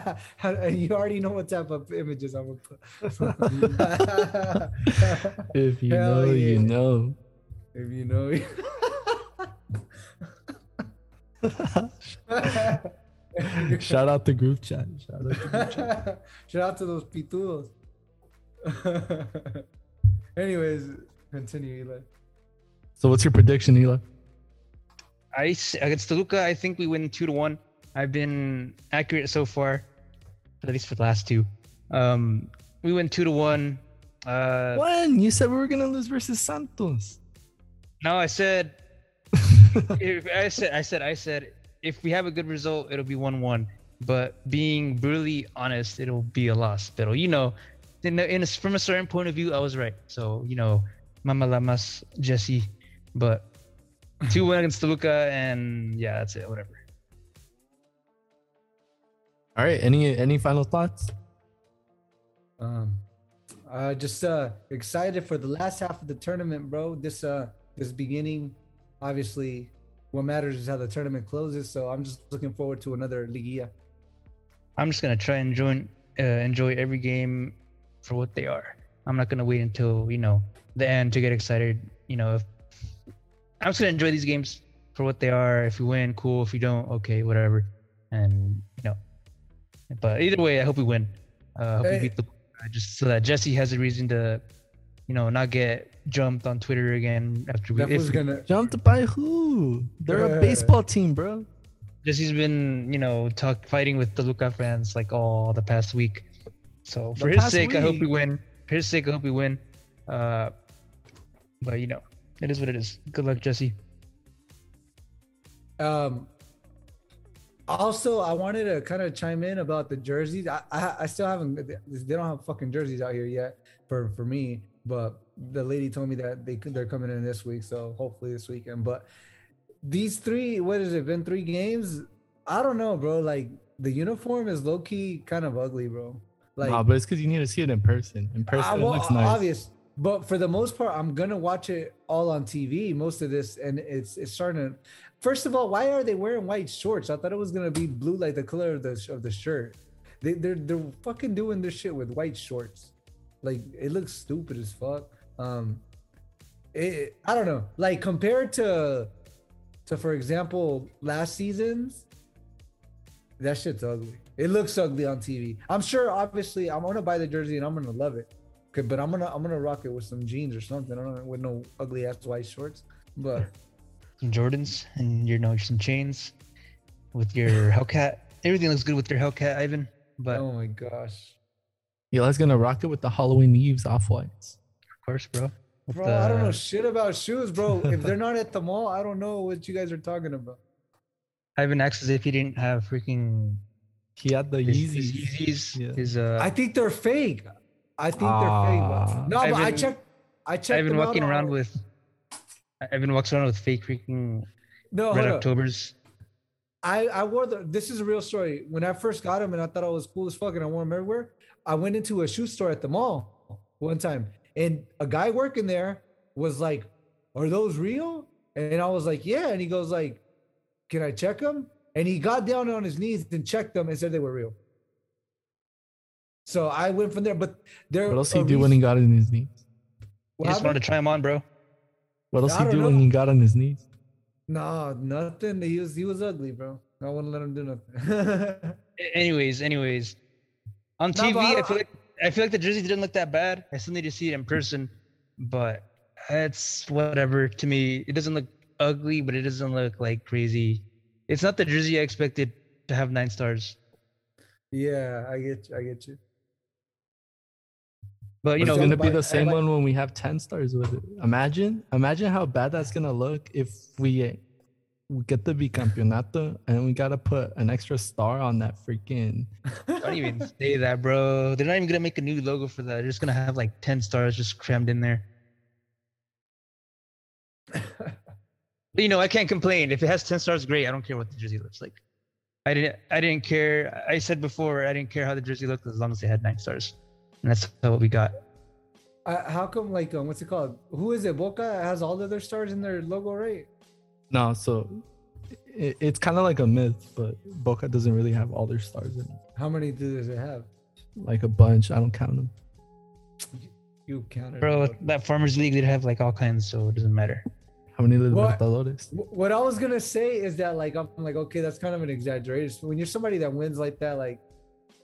you already know what type of images I'm gonna put. <laughs> If you Hell know, yeah. you know. if you know. <laughs> Shout out the group chat. Shout out group chat. Shout out to those pitudos. Anyways, continue, Eli. So, what's your prediction, Hila? I against Toluca, I think we win two to one. I've been accurate so far, at least for the last two. Um, we win two to one. Uh, When you said we were gonna lose versus Santos. no, I said, <laughs> if I said, I said, I said, if we have a good result, it'll be one-one. But being brutally honest, it'll be a loss. But you know, in, a, in a, from a certain point of view, I was right. So you know, Mama Lamas, Jesse, but <laughs> two one against Toluca, and yeah, that's it. Whatever. All right. Any any final thoughts? Um, uh, just uh excited for the last half of the tournament, bro. This uh this beginning, obviously, what matters is how the tournament closes. So I'm just looking forward to another Liguilla. I'm just gonna try and enjoy uh, enjoy every game for what they are. I'm not gonna wait until you know the end to get excited. You know, if I'm just gonna enjoy these games for what they are. If we win, cool. If we don't, okay, whatever. And you know, but either way, I hope we win. Uh, I hope Hey. we beat the just so that Jesse has a reason to, you know, not get jumped on Twitter again after we. That If gonna. Jumped by who? They're Yeah. a baseball team, bro. Jesse's been, you know, talk fighting with Toluca fans like all the past week. So The for his past sake, I hope we win. For his sake, I hope we win. Uh, but you know, it is what it is. Good luck, Jesse. Um. Also, I wanted to kind of chime in about the jerseys. I, I I still haven't. They don't have fucking jerseys out here yet for for me. But the lady told me that they they're coming in this week, so hopefully this weekend. But these three, what has it been? Three games. I don't know, bro. Like the uniform is low key kind of ugly, bro. Like nah, but it's because you need to see it in person. In person, Ah, it looks nice. obvious. But for the most part, I'm gonna watch it all on TV. Most of this, and it's it's starting to. First of all, why are they wearing white shorts? I thought it was gonna be blue, like the color of the of the shirt. They they're they're fucking doing this shit with white shorts. Like it looks stupid as fuck. Um, it I don't know. Like compared to to for example last season's, that shit's ugly. It looks ugly on TV. I'm sure. Obviously, I'm gonna buy the jersey and I'm gonna love it. Okay, but I'm gonna I'm gonna rock it with some jeans or something. I don't know with no ugly ass white shorts. But Some Jordans and you know some chains with your <laughs> Hellcat. Everything looks good with your Hellcat, Ivan. But oh my gosh, Eli's gonna rock it with the Halloween Eves off whites. of course, bro. With bro, I don't know shit about shoes, bro. if they're not at the mall, I don't know what you guys are talking about. <laughs> Ivan acts as if he didn't have freaking He had the his, Yeezys. his Yeezys. Yeah. His uh, I think they're fake. I think they're fake. Ah. But, no, but I checked. I checked. I've been them out walking on- around with. I've been walking around with fake freaking no. Red. Octobers. I I wore the. This is a real story. When I first got them, and I thought I was cool as fuck, and I wore them everywhere. I went into a shoe store at the mall one time, and a guy working there was like, "Are those real?" And I was like, "Yeah." And he goes like, "Can I check them?" And he got down on his knees and checked them and said they were real. So I went from there, but there. What else he do when he got on his knees? He just wanted to try him on, bro. What else I he don't do when he got on his knees? No, nothing. He was he was ugly, bro. I wouldn't let him do nothing. <laughs> Anyways, anyways, on No, TV, but I I, feel like I feel like the jersey didn't look that bad. I still need to see it in person, but it's whatever to me. It doesn't look ugly, but it doesn't look like crazy. It's not the jersey I expected to have nine stars. yeah, I get you. I get you. But you But know, it's gonna be the same like- one when we have ten stars with it. Imagine, imagine how bad that's gonna look if we we get the bicampeonato and we gotta put an extra star on that freaking. don't even say that, bro. They're not even gonna make a new logo for that. They're just gonna have like ten stars just crammed in there. <laughs> But you know, I can't complain. If it has ten stars, great. I don't care what the jersey looks like. I didn't. I didn't care. I said before, I didn't care how the jersey looked as long as they had nine stars, and that's what we got. Uh, how come like um, what's it called? Who is it? Boca has all of their stars in their logo, right? No, so it, it's kind of like a myth, but Boca doesn't really have all their stars in it. How many do does it have? Like a bunch, I don't count them. You counted, Bro, that Farmers League did have like all kinds, so it doesn't matter. How many What? Libertadores? Wh- What I was gonna say is that like I'm like okay, that's kind of an exaggeration. When you're somebody that wins like that, like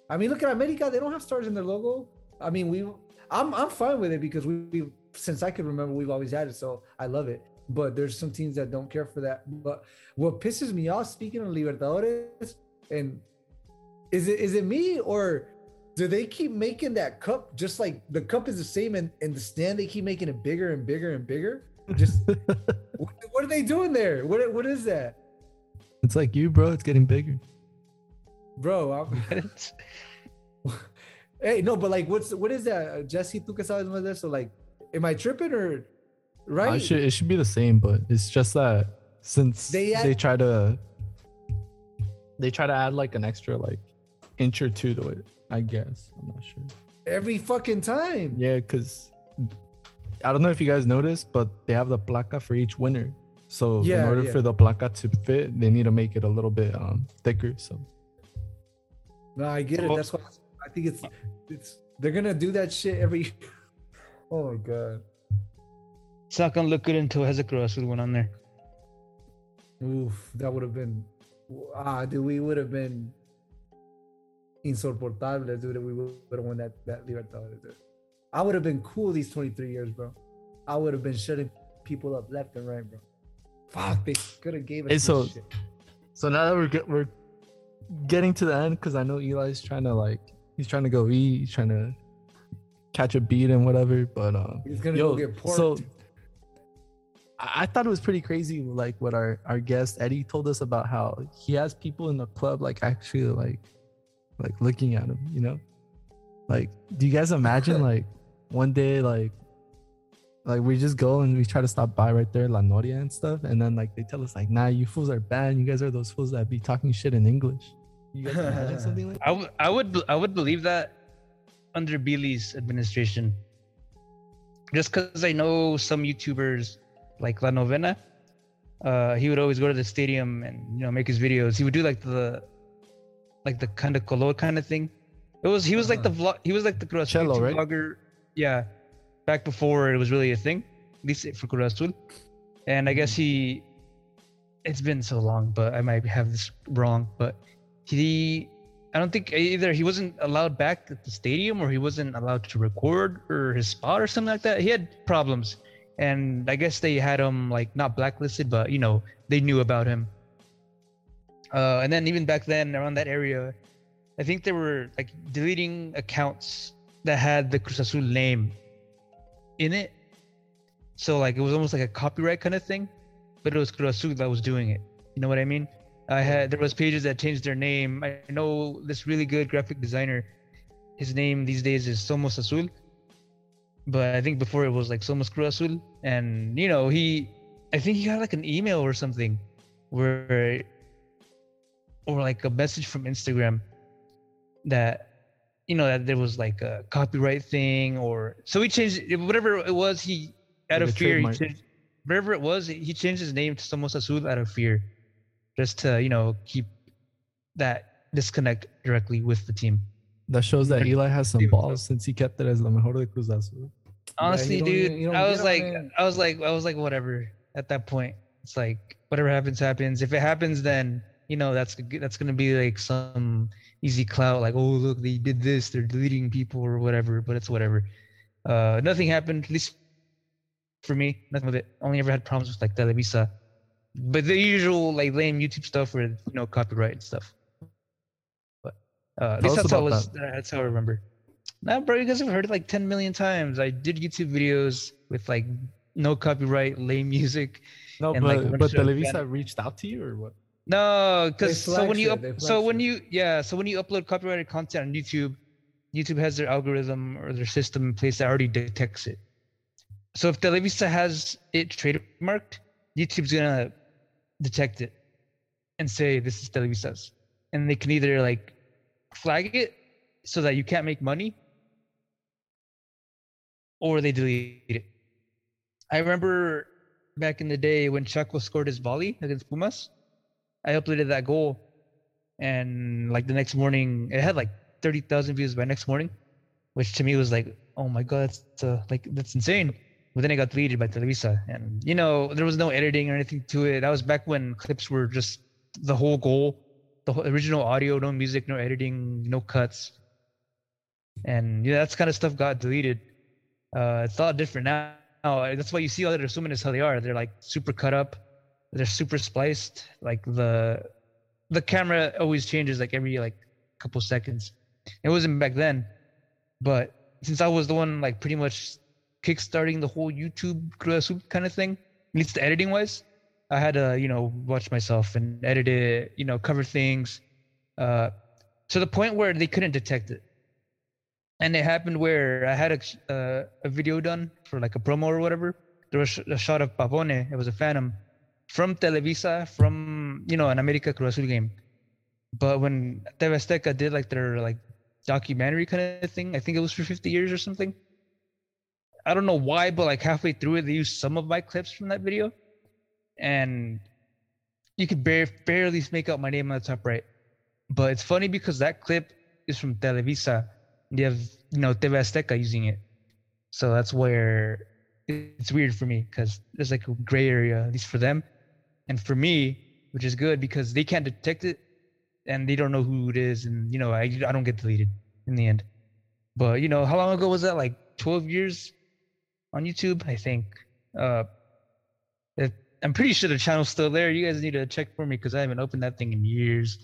I mean, look at America; they don't have stars in their logo. I mean, we I'm I'm fine with it because we we since I can remember we've always had it, so I love it. But there's some teams that don't care for that. But what pisses me off, speaking of Libertadores, and is it is it me or do they keep making that cup just like the cup is the same and in the stand they keep making it bigger and bigger and bigger? Just <laughs> what, what are they doing there? What what is that, It's like you, bro. It's getting bigger. bro? I'm, <laughs> hey, no, but like, what's what is that? Uh, Jesse, tú que sabes más de eso? Like, am I tripping or Uh, right? It should, it should be the same, but it's just that since They they, try to they try to add like an extra like inch or two to it. I guess I'm not sure. Every fucking time. Yeah, because I don't know if you guys noticed, but they have the placa for each winner. So Yeah, in order yeah. for the placa to fit, they need to make it a little bit um thicker. So No, I get it. That's why I think it's it's they're gonna do that shit every. <laughs> oh my god. It's not gonna look good until it has a Cruz Azul one on there. Oof, that would have been ah, dude, we would have been insoportable, dude. We would have won that that Libertadores, dude. I would have been cool these 23 years, bro. I would have been shutting people up left and right, bro. Fuck, they could have gave us Hey, so- shit. So now that we're get, we're getting to the end, because I know Eli's trying to like he's trying to go eat, he's trying to catch a beat and whatever. But uh, He's gonna yo, go get porked. so I, I thought it was pretty crazy, like what our our guest Eddie told us about how he has people in the club like actually like like looking at him, you know. Like, do you guys imagine <laughs> like one day like like we just go and we try to stop by right there, La Noria and stuff, and then like they tell us like, nah, you fools are bad. You guys are those fools that be talking shit in English. You guys imagine something like <laughs> I, w- I would I would believe that under Billy's administration. Just because I know some YouTubers like La Novena, uh, he would always go to the stadium and you know make his videos. He would do like the like the kind of color kind of thing. It was he was like the vlog. He was like the Cruz Azul Cello, right? vlogger. Yeah, back before it was really a thing. At least for Cruz And I guess he. It's been so long, but I might have this wrong. But he I don't think either he wasn't allowed back at the stadium or he wasn't allowed to record or his spot or something like that. He had problems. And I guess they had him like not blacklisted, but you know, they knew about him. Uh, and then even back then around that area, I think they were like deleting accounts that had the Cruz Azul name in it. So like it was almost like a copyright kind of thing, but it was Cruz Azul that was doing it. You know what I mean? I had there was pages that changed their name. I know this really good graphic designer. His name these days is Somos Azul, but I think before it was like Somos Cruz Azul. And you know he, I think he got like an email or something, where, or like a message from Instagram, that, you know that there was like a copyright thing or so he changed whatever it was he out Like of fear he changed, whatever it was he changed his name to Somos Azul out of fear just to you know keep that disconnect directly with the team. that shows that Eli has some balls since he kept it as the mejor de Cruz Azul. Honestly, don't dude, even- you don't I was like. I was like, I was like, whatever. At that point, it's like whatever happens, happens. If it happens, then you know that's that's gonna be like some easy clout, like oh look, they did this, they're deleting people or whatever. But it's whatever. Uh, nothing happened, at least for me. Nothing with it. Only ever had problems with like Televisa, but the usual like lame YouTube stuff with you know copyright and stuff. But uh, at least that's how, it about was, that's how I remember. Now, bro, you guys have heard it like 10 million times. I did YouTube videos with like no copyright, lame music. No, And, but one but show Televisa again. reached out to you or what? No, because so when you up, so when you yeah, so when you upload copyrighted content on YouTube, YouTube has their algorithm or their system in place that already detects it. So if Televisa has it trademarked, YouTube's gonna detect it and say this is Televisa's, and they can either like flag it so that you can't make money, or they delete it. I remember back in the day when Chaco scored his volley against Pumas. I uploaded that goal, and like the next morning, it had like thirty thousand views by next morning, which to me was like, oh my god, that's uh, like that's insane. But then it got deleted by Televisa, and you know there was no editing or anything to it. That was back when clips were just the whole goal, the whole, original audio, no music, no editing, no cuts, and yeah, that's kind of stuff got deleted. Uh, it's a lot different now. Now, That's why you see all the resumen is how they are. They're like super cut up they're super spliced like the the camera always changes like every like couple seconds it wasn't back then but since i was the one like pretty much kickstarting the whole youtube kind of thing at least the editing wise i had to you know watch myself and edit it you know cover things uh to the point where they couldn't detect it and it happened where i had a uh, a video done for like a promo or whatever there was a shot of pavone it was a phantom from Televisa, from you know an America Cruz Azul game. But when TV Azteca did like their like documentary kind of thing, I think it was for 50 years or something. I don't know why, but like halfway through it, they used some of my clips from that video, and you could bare, barely make out my name on the top right. But it's funny because that clip is from Televisa. They have you know TV Azteca using it, so that's where it's weird for me because there's like a gray area at least for them and for me which is good because they can't detect it and they don't know who it is. And, you know, I, I don't get deleted in the end. But, you know, how long ago was that? Like 12 years on YouTube, I think. Uh, if, I'm pretty sure the channel's still there. You guys need to check for me because I haven't opened that thing in years.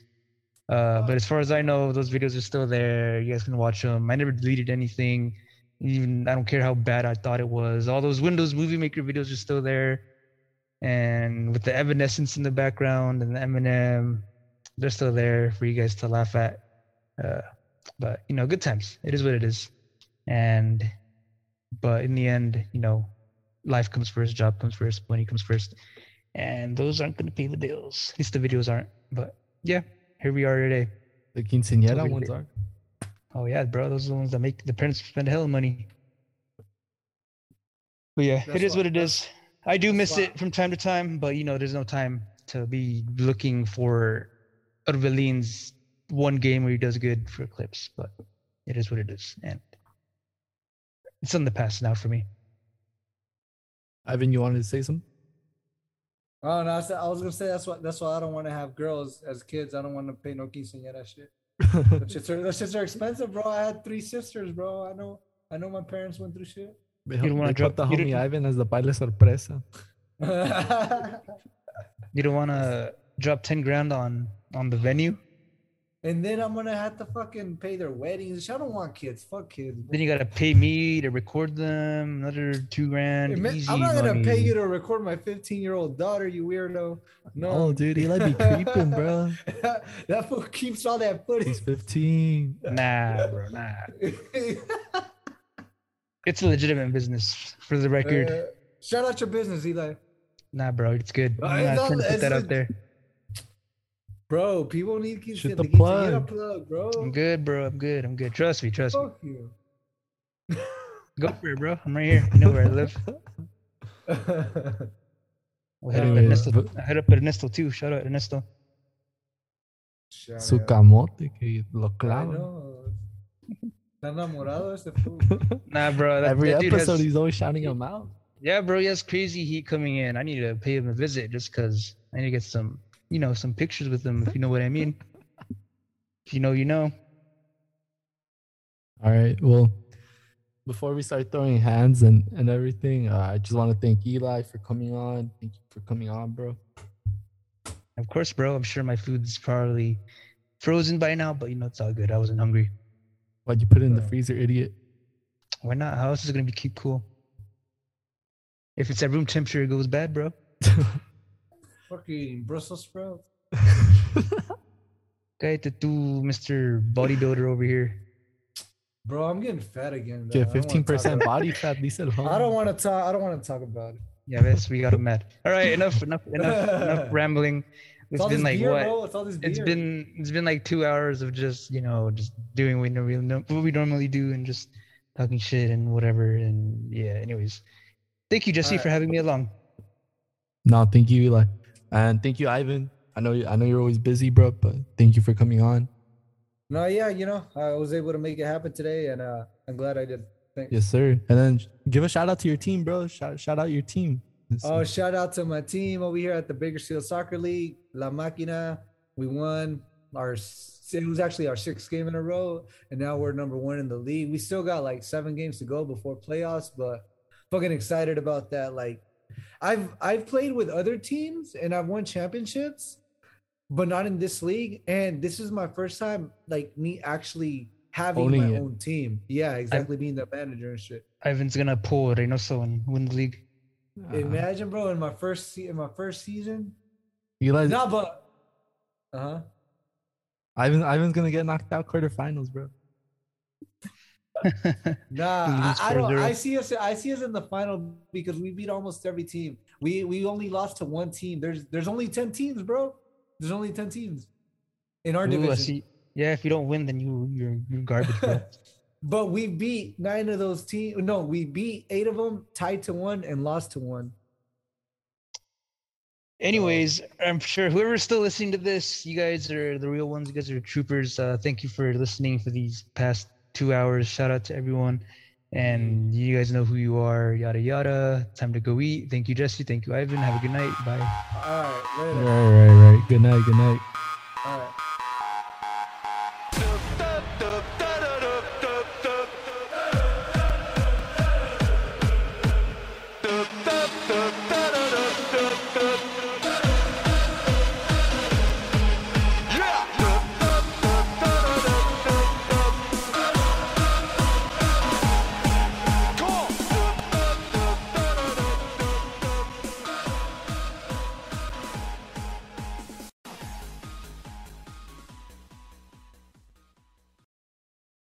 Uh, but as far as I know, those videos are still there. You guys can watch them. I never deleted anything. Even I don't care how bad I thought it was. All those Windows Movie Maker videos are still there, and with the Evanescence in the background and the Eminem, they're still there for you guys to laugh at. Uh, but you know, good times. It is what it is, and but in the end, you know, life comes first, job comes first, money comes first, and those aren't going to pay the bills. At least the videos aren't. But yeah, here we are today. The quinceañera ones are. Oh yeah, bro, those are the ones that make the parents spend hell of money. But yeah, That's it is why- what it is. I do miss why- it from time to time, but you know, there's no time to be looking for Orbelin's one game where he does good for clips. But it is what it is, and it's in the past now for me. Ivan, you wanted to say something? Oh no, I, said, I was gonna say that's why that's why I don't want to have girls as kids. I don't want to pay no quinceañera shit. <laughs> Those shits are those shits are expensive, bro. I had three sisters, bro. I know I know my parents went through shit. They, don't wanna drop- the homie don't- Ivan as the baile sorpresa. <laughs> You don't want to drop ten grand on on the venue. And then I'm gonna have to fucking pay their weddings. I don't want kids. Fuck kids. bro. Then you gotta pay me to record them. Another two grand. Man, easy I'm not gonna pay you to record my 15 year old daughter, you weirdo. No, Oh, dude, he like be creeping, bro. <laughs> that fool keeps all that footage. He's 15. Nah, bro, nah. <laughs> It's a legitimate business for the record. Uh, shout out your business, Eli. nah, bro, it's good. Uh, I'm not- trying to put that out there. Bro, people need to Shoot get the the plug. plug, bro. I'm good, bro. I'm good. I'm good. Trust me. Trust me. You. <laughs> Go for it, bro. I'm right here. You know where I live. <laughs> We'll head up Anyways, Ernesto. but- I head up Ernesto too. Shout out Ernesto. Shout Su out. camote que lo clava. know. Está enamorado este <laughs> fool. Nah, bro. That, Every that episode, has- he's always shouting him out. Yeah, bro, he has crazy heat coming in. I need to pay him a visit just because I need to get some, you know, some pictures with him, if you know what I mean. If <laughs> you know, you know. All right. Well, before we start throwing hands and, and everything, uh, I just want to thank Eli for coming on. Thank you for coming on, bro. Of course, bro. I'm sure my food's probably frozen by now, but you know, it's all good. I wasn't hungry. Why'd you put it in the freezer, idiot? Why not? How else is it going to be keep cool? If it's at room temperature, it goes bad, bro. <laughs> Fucking Brussels sprouts. <laughs> Cállate tú, Mr. Bodybuilder over here. Bro, I'm getting fat again. Get though. I don't wanna talk 15% body fat, dice el I don't want to talk. I don't want to talk about it. Yeah, that's we got him mad. All right, enough, enough, enough, enough <laughs> rambling. It's It's all been this like beer, what? bro. It's all this beer. it's been it's been like two hours of just you know just doing what we, what we normally do and just talking shit and whatever and yeah anyways thank you jesse Alright. for having me along No, thank you, Eli. And thank you, Ivan. I know you, I know you're always busy, bro, but thank you for coming on. No, yeah, you know, I was able to make it happen today, and uh, I'm glad I did. Thanks. Yes, sir. And then give a shout out to your team, bro. Shout, shout out your team. Oh, shout out to my team over here at the Bakersfield Soccer League, La Máquina. We won our. It was actually our sixth game in a row, and now we're number one in the league. We still got like seven games to go before playoffs, but fucking excited about that. Like, I've I've played with other teams and I've won championships, but not in this league. And this is my first time, like me actually having Owning my it. own team. Yeah, exactly, being the manager and shit. ivan's gonna pull reynoso and win the league uh, Imagine, bro, in my first se- in my first season. Eli's, No, but uh huh. Ivan, Ivan's gonna get knocked out quarterfinals, bro. <laughs> Nah, I, I don't. I see us. I see us in the final because we beat almost every team. We we only lost to one team. There's there's only ten teams, bro. There's only ten teams in our Ooh, division. see. yeah if you don't win then you you're you're garbage bro <laughs> But we beat nine of those teams. No, we beat eight of them, tied to one, and lost to one. anyways i'm sure whoever's still listening to this you guys are the real ones you guys are troopers uh thank you for listening for these past two hours shout out to everyone And you guys know who you are, yada yada. Time to go eat. Thank you, Jesse. Thank you, Ivan. Have a good night. Bye. All right, Right, later. right, right. Good night, good night.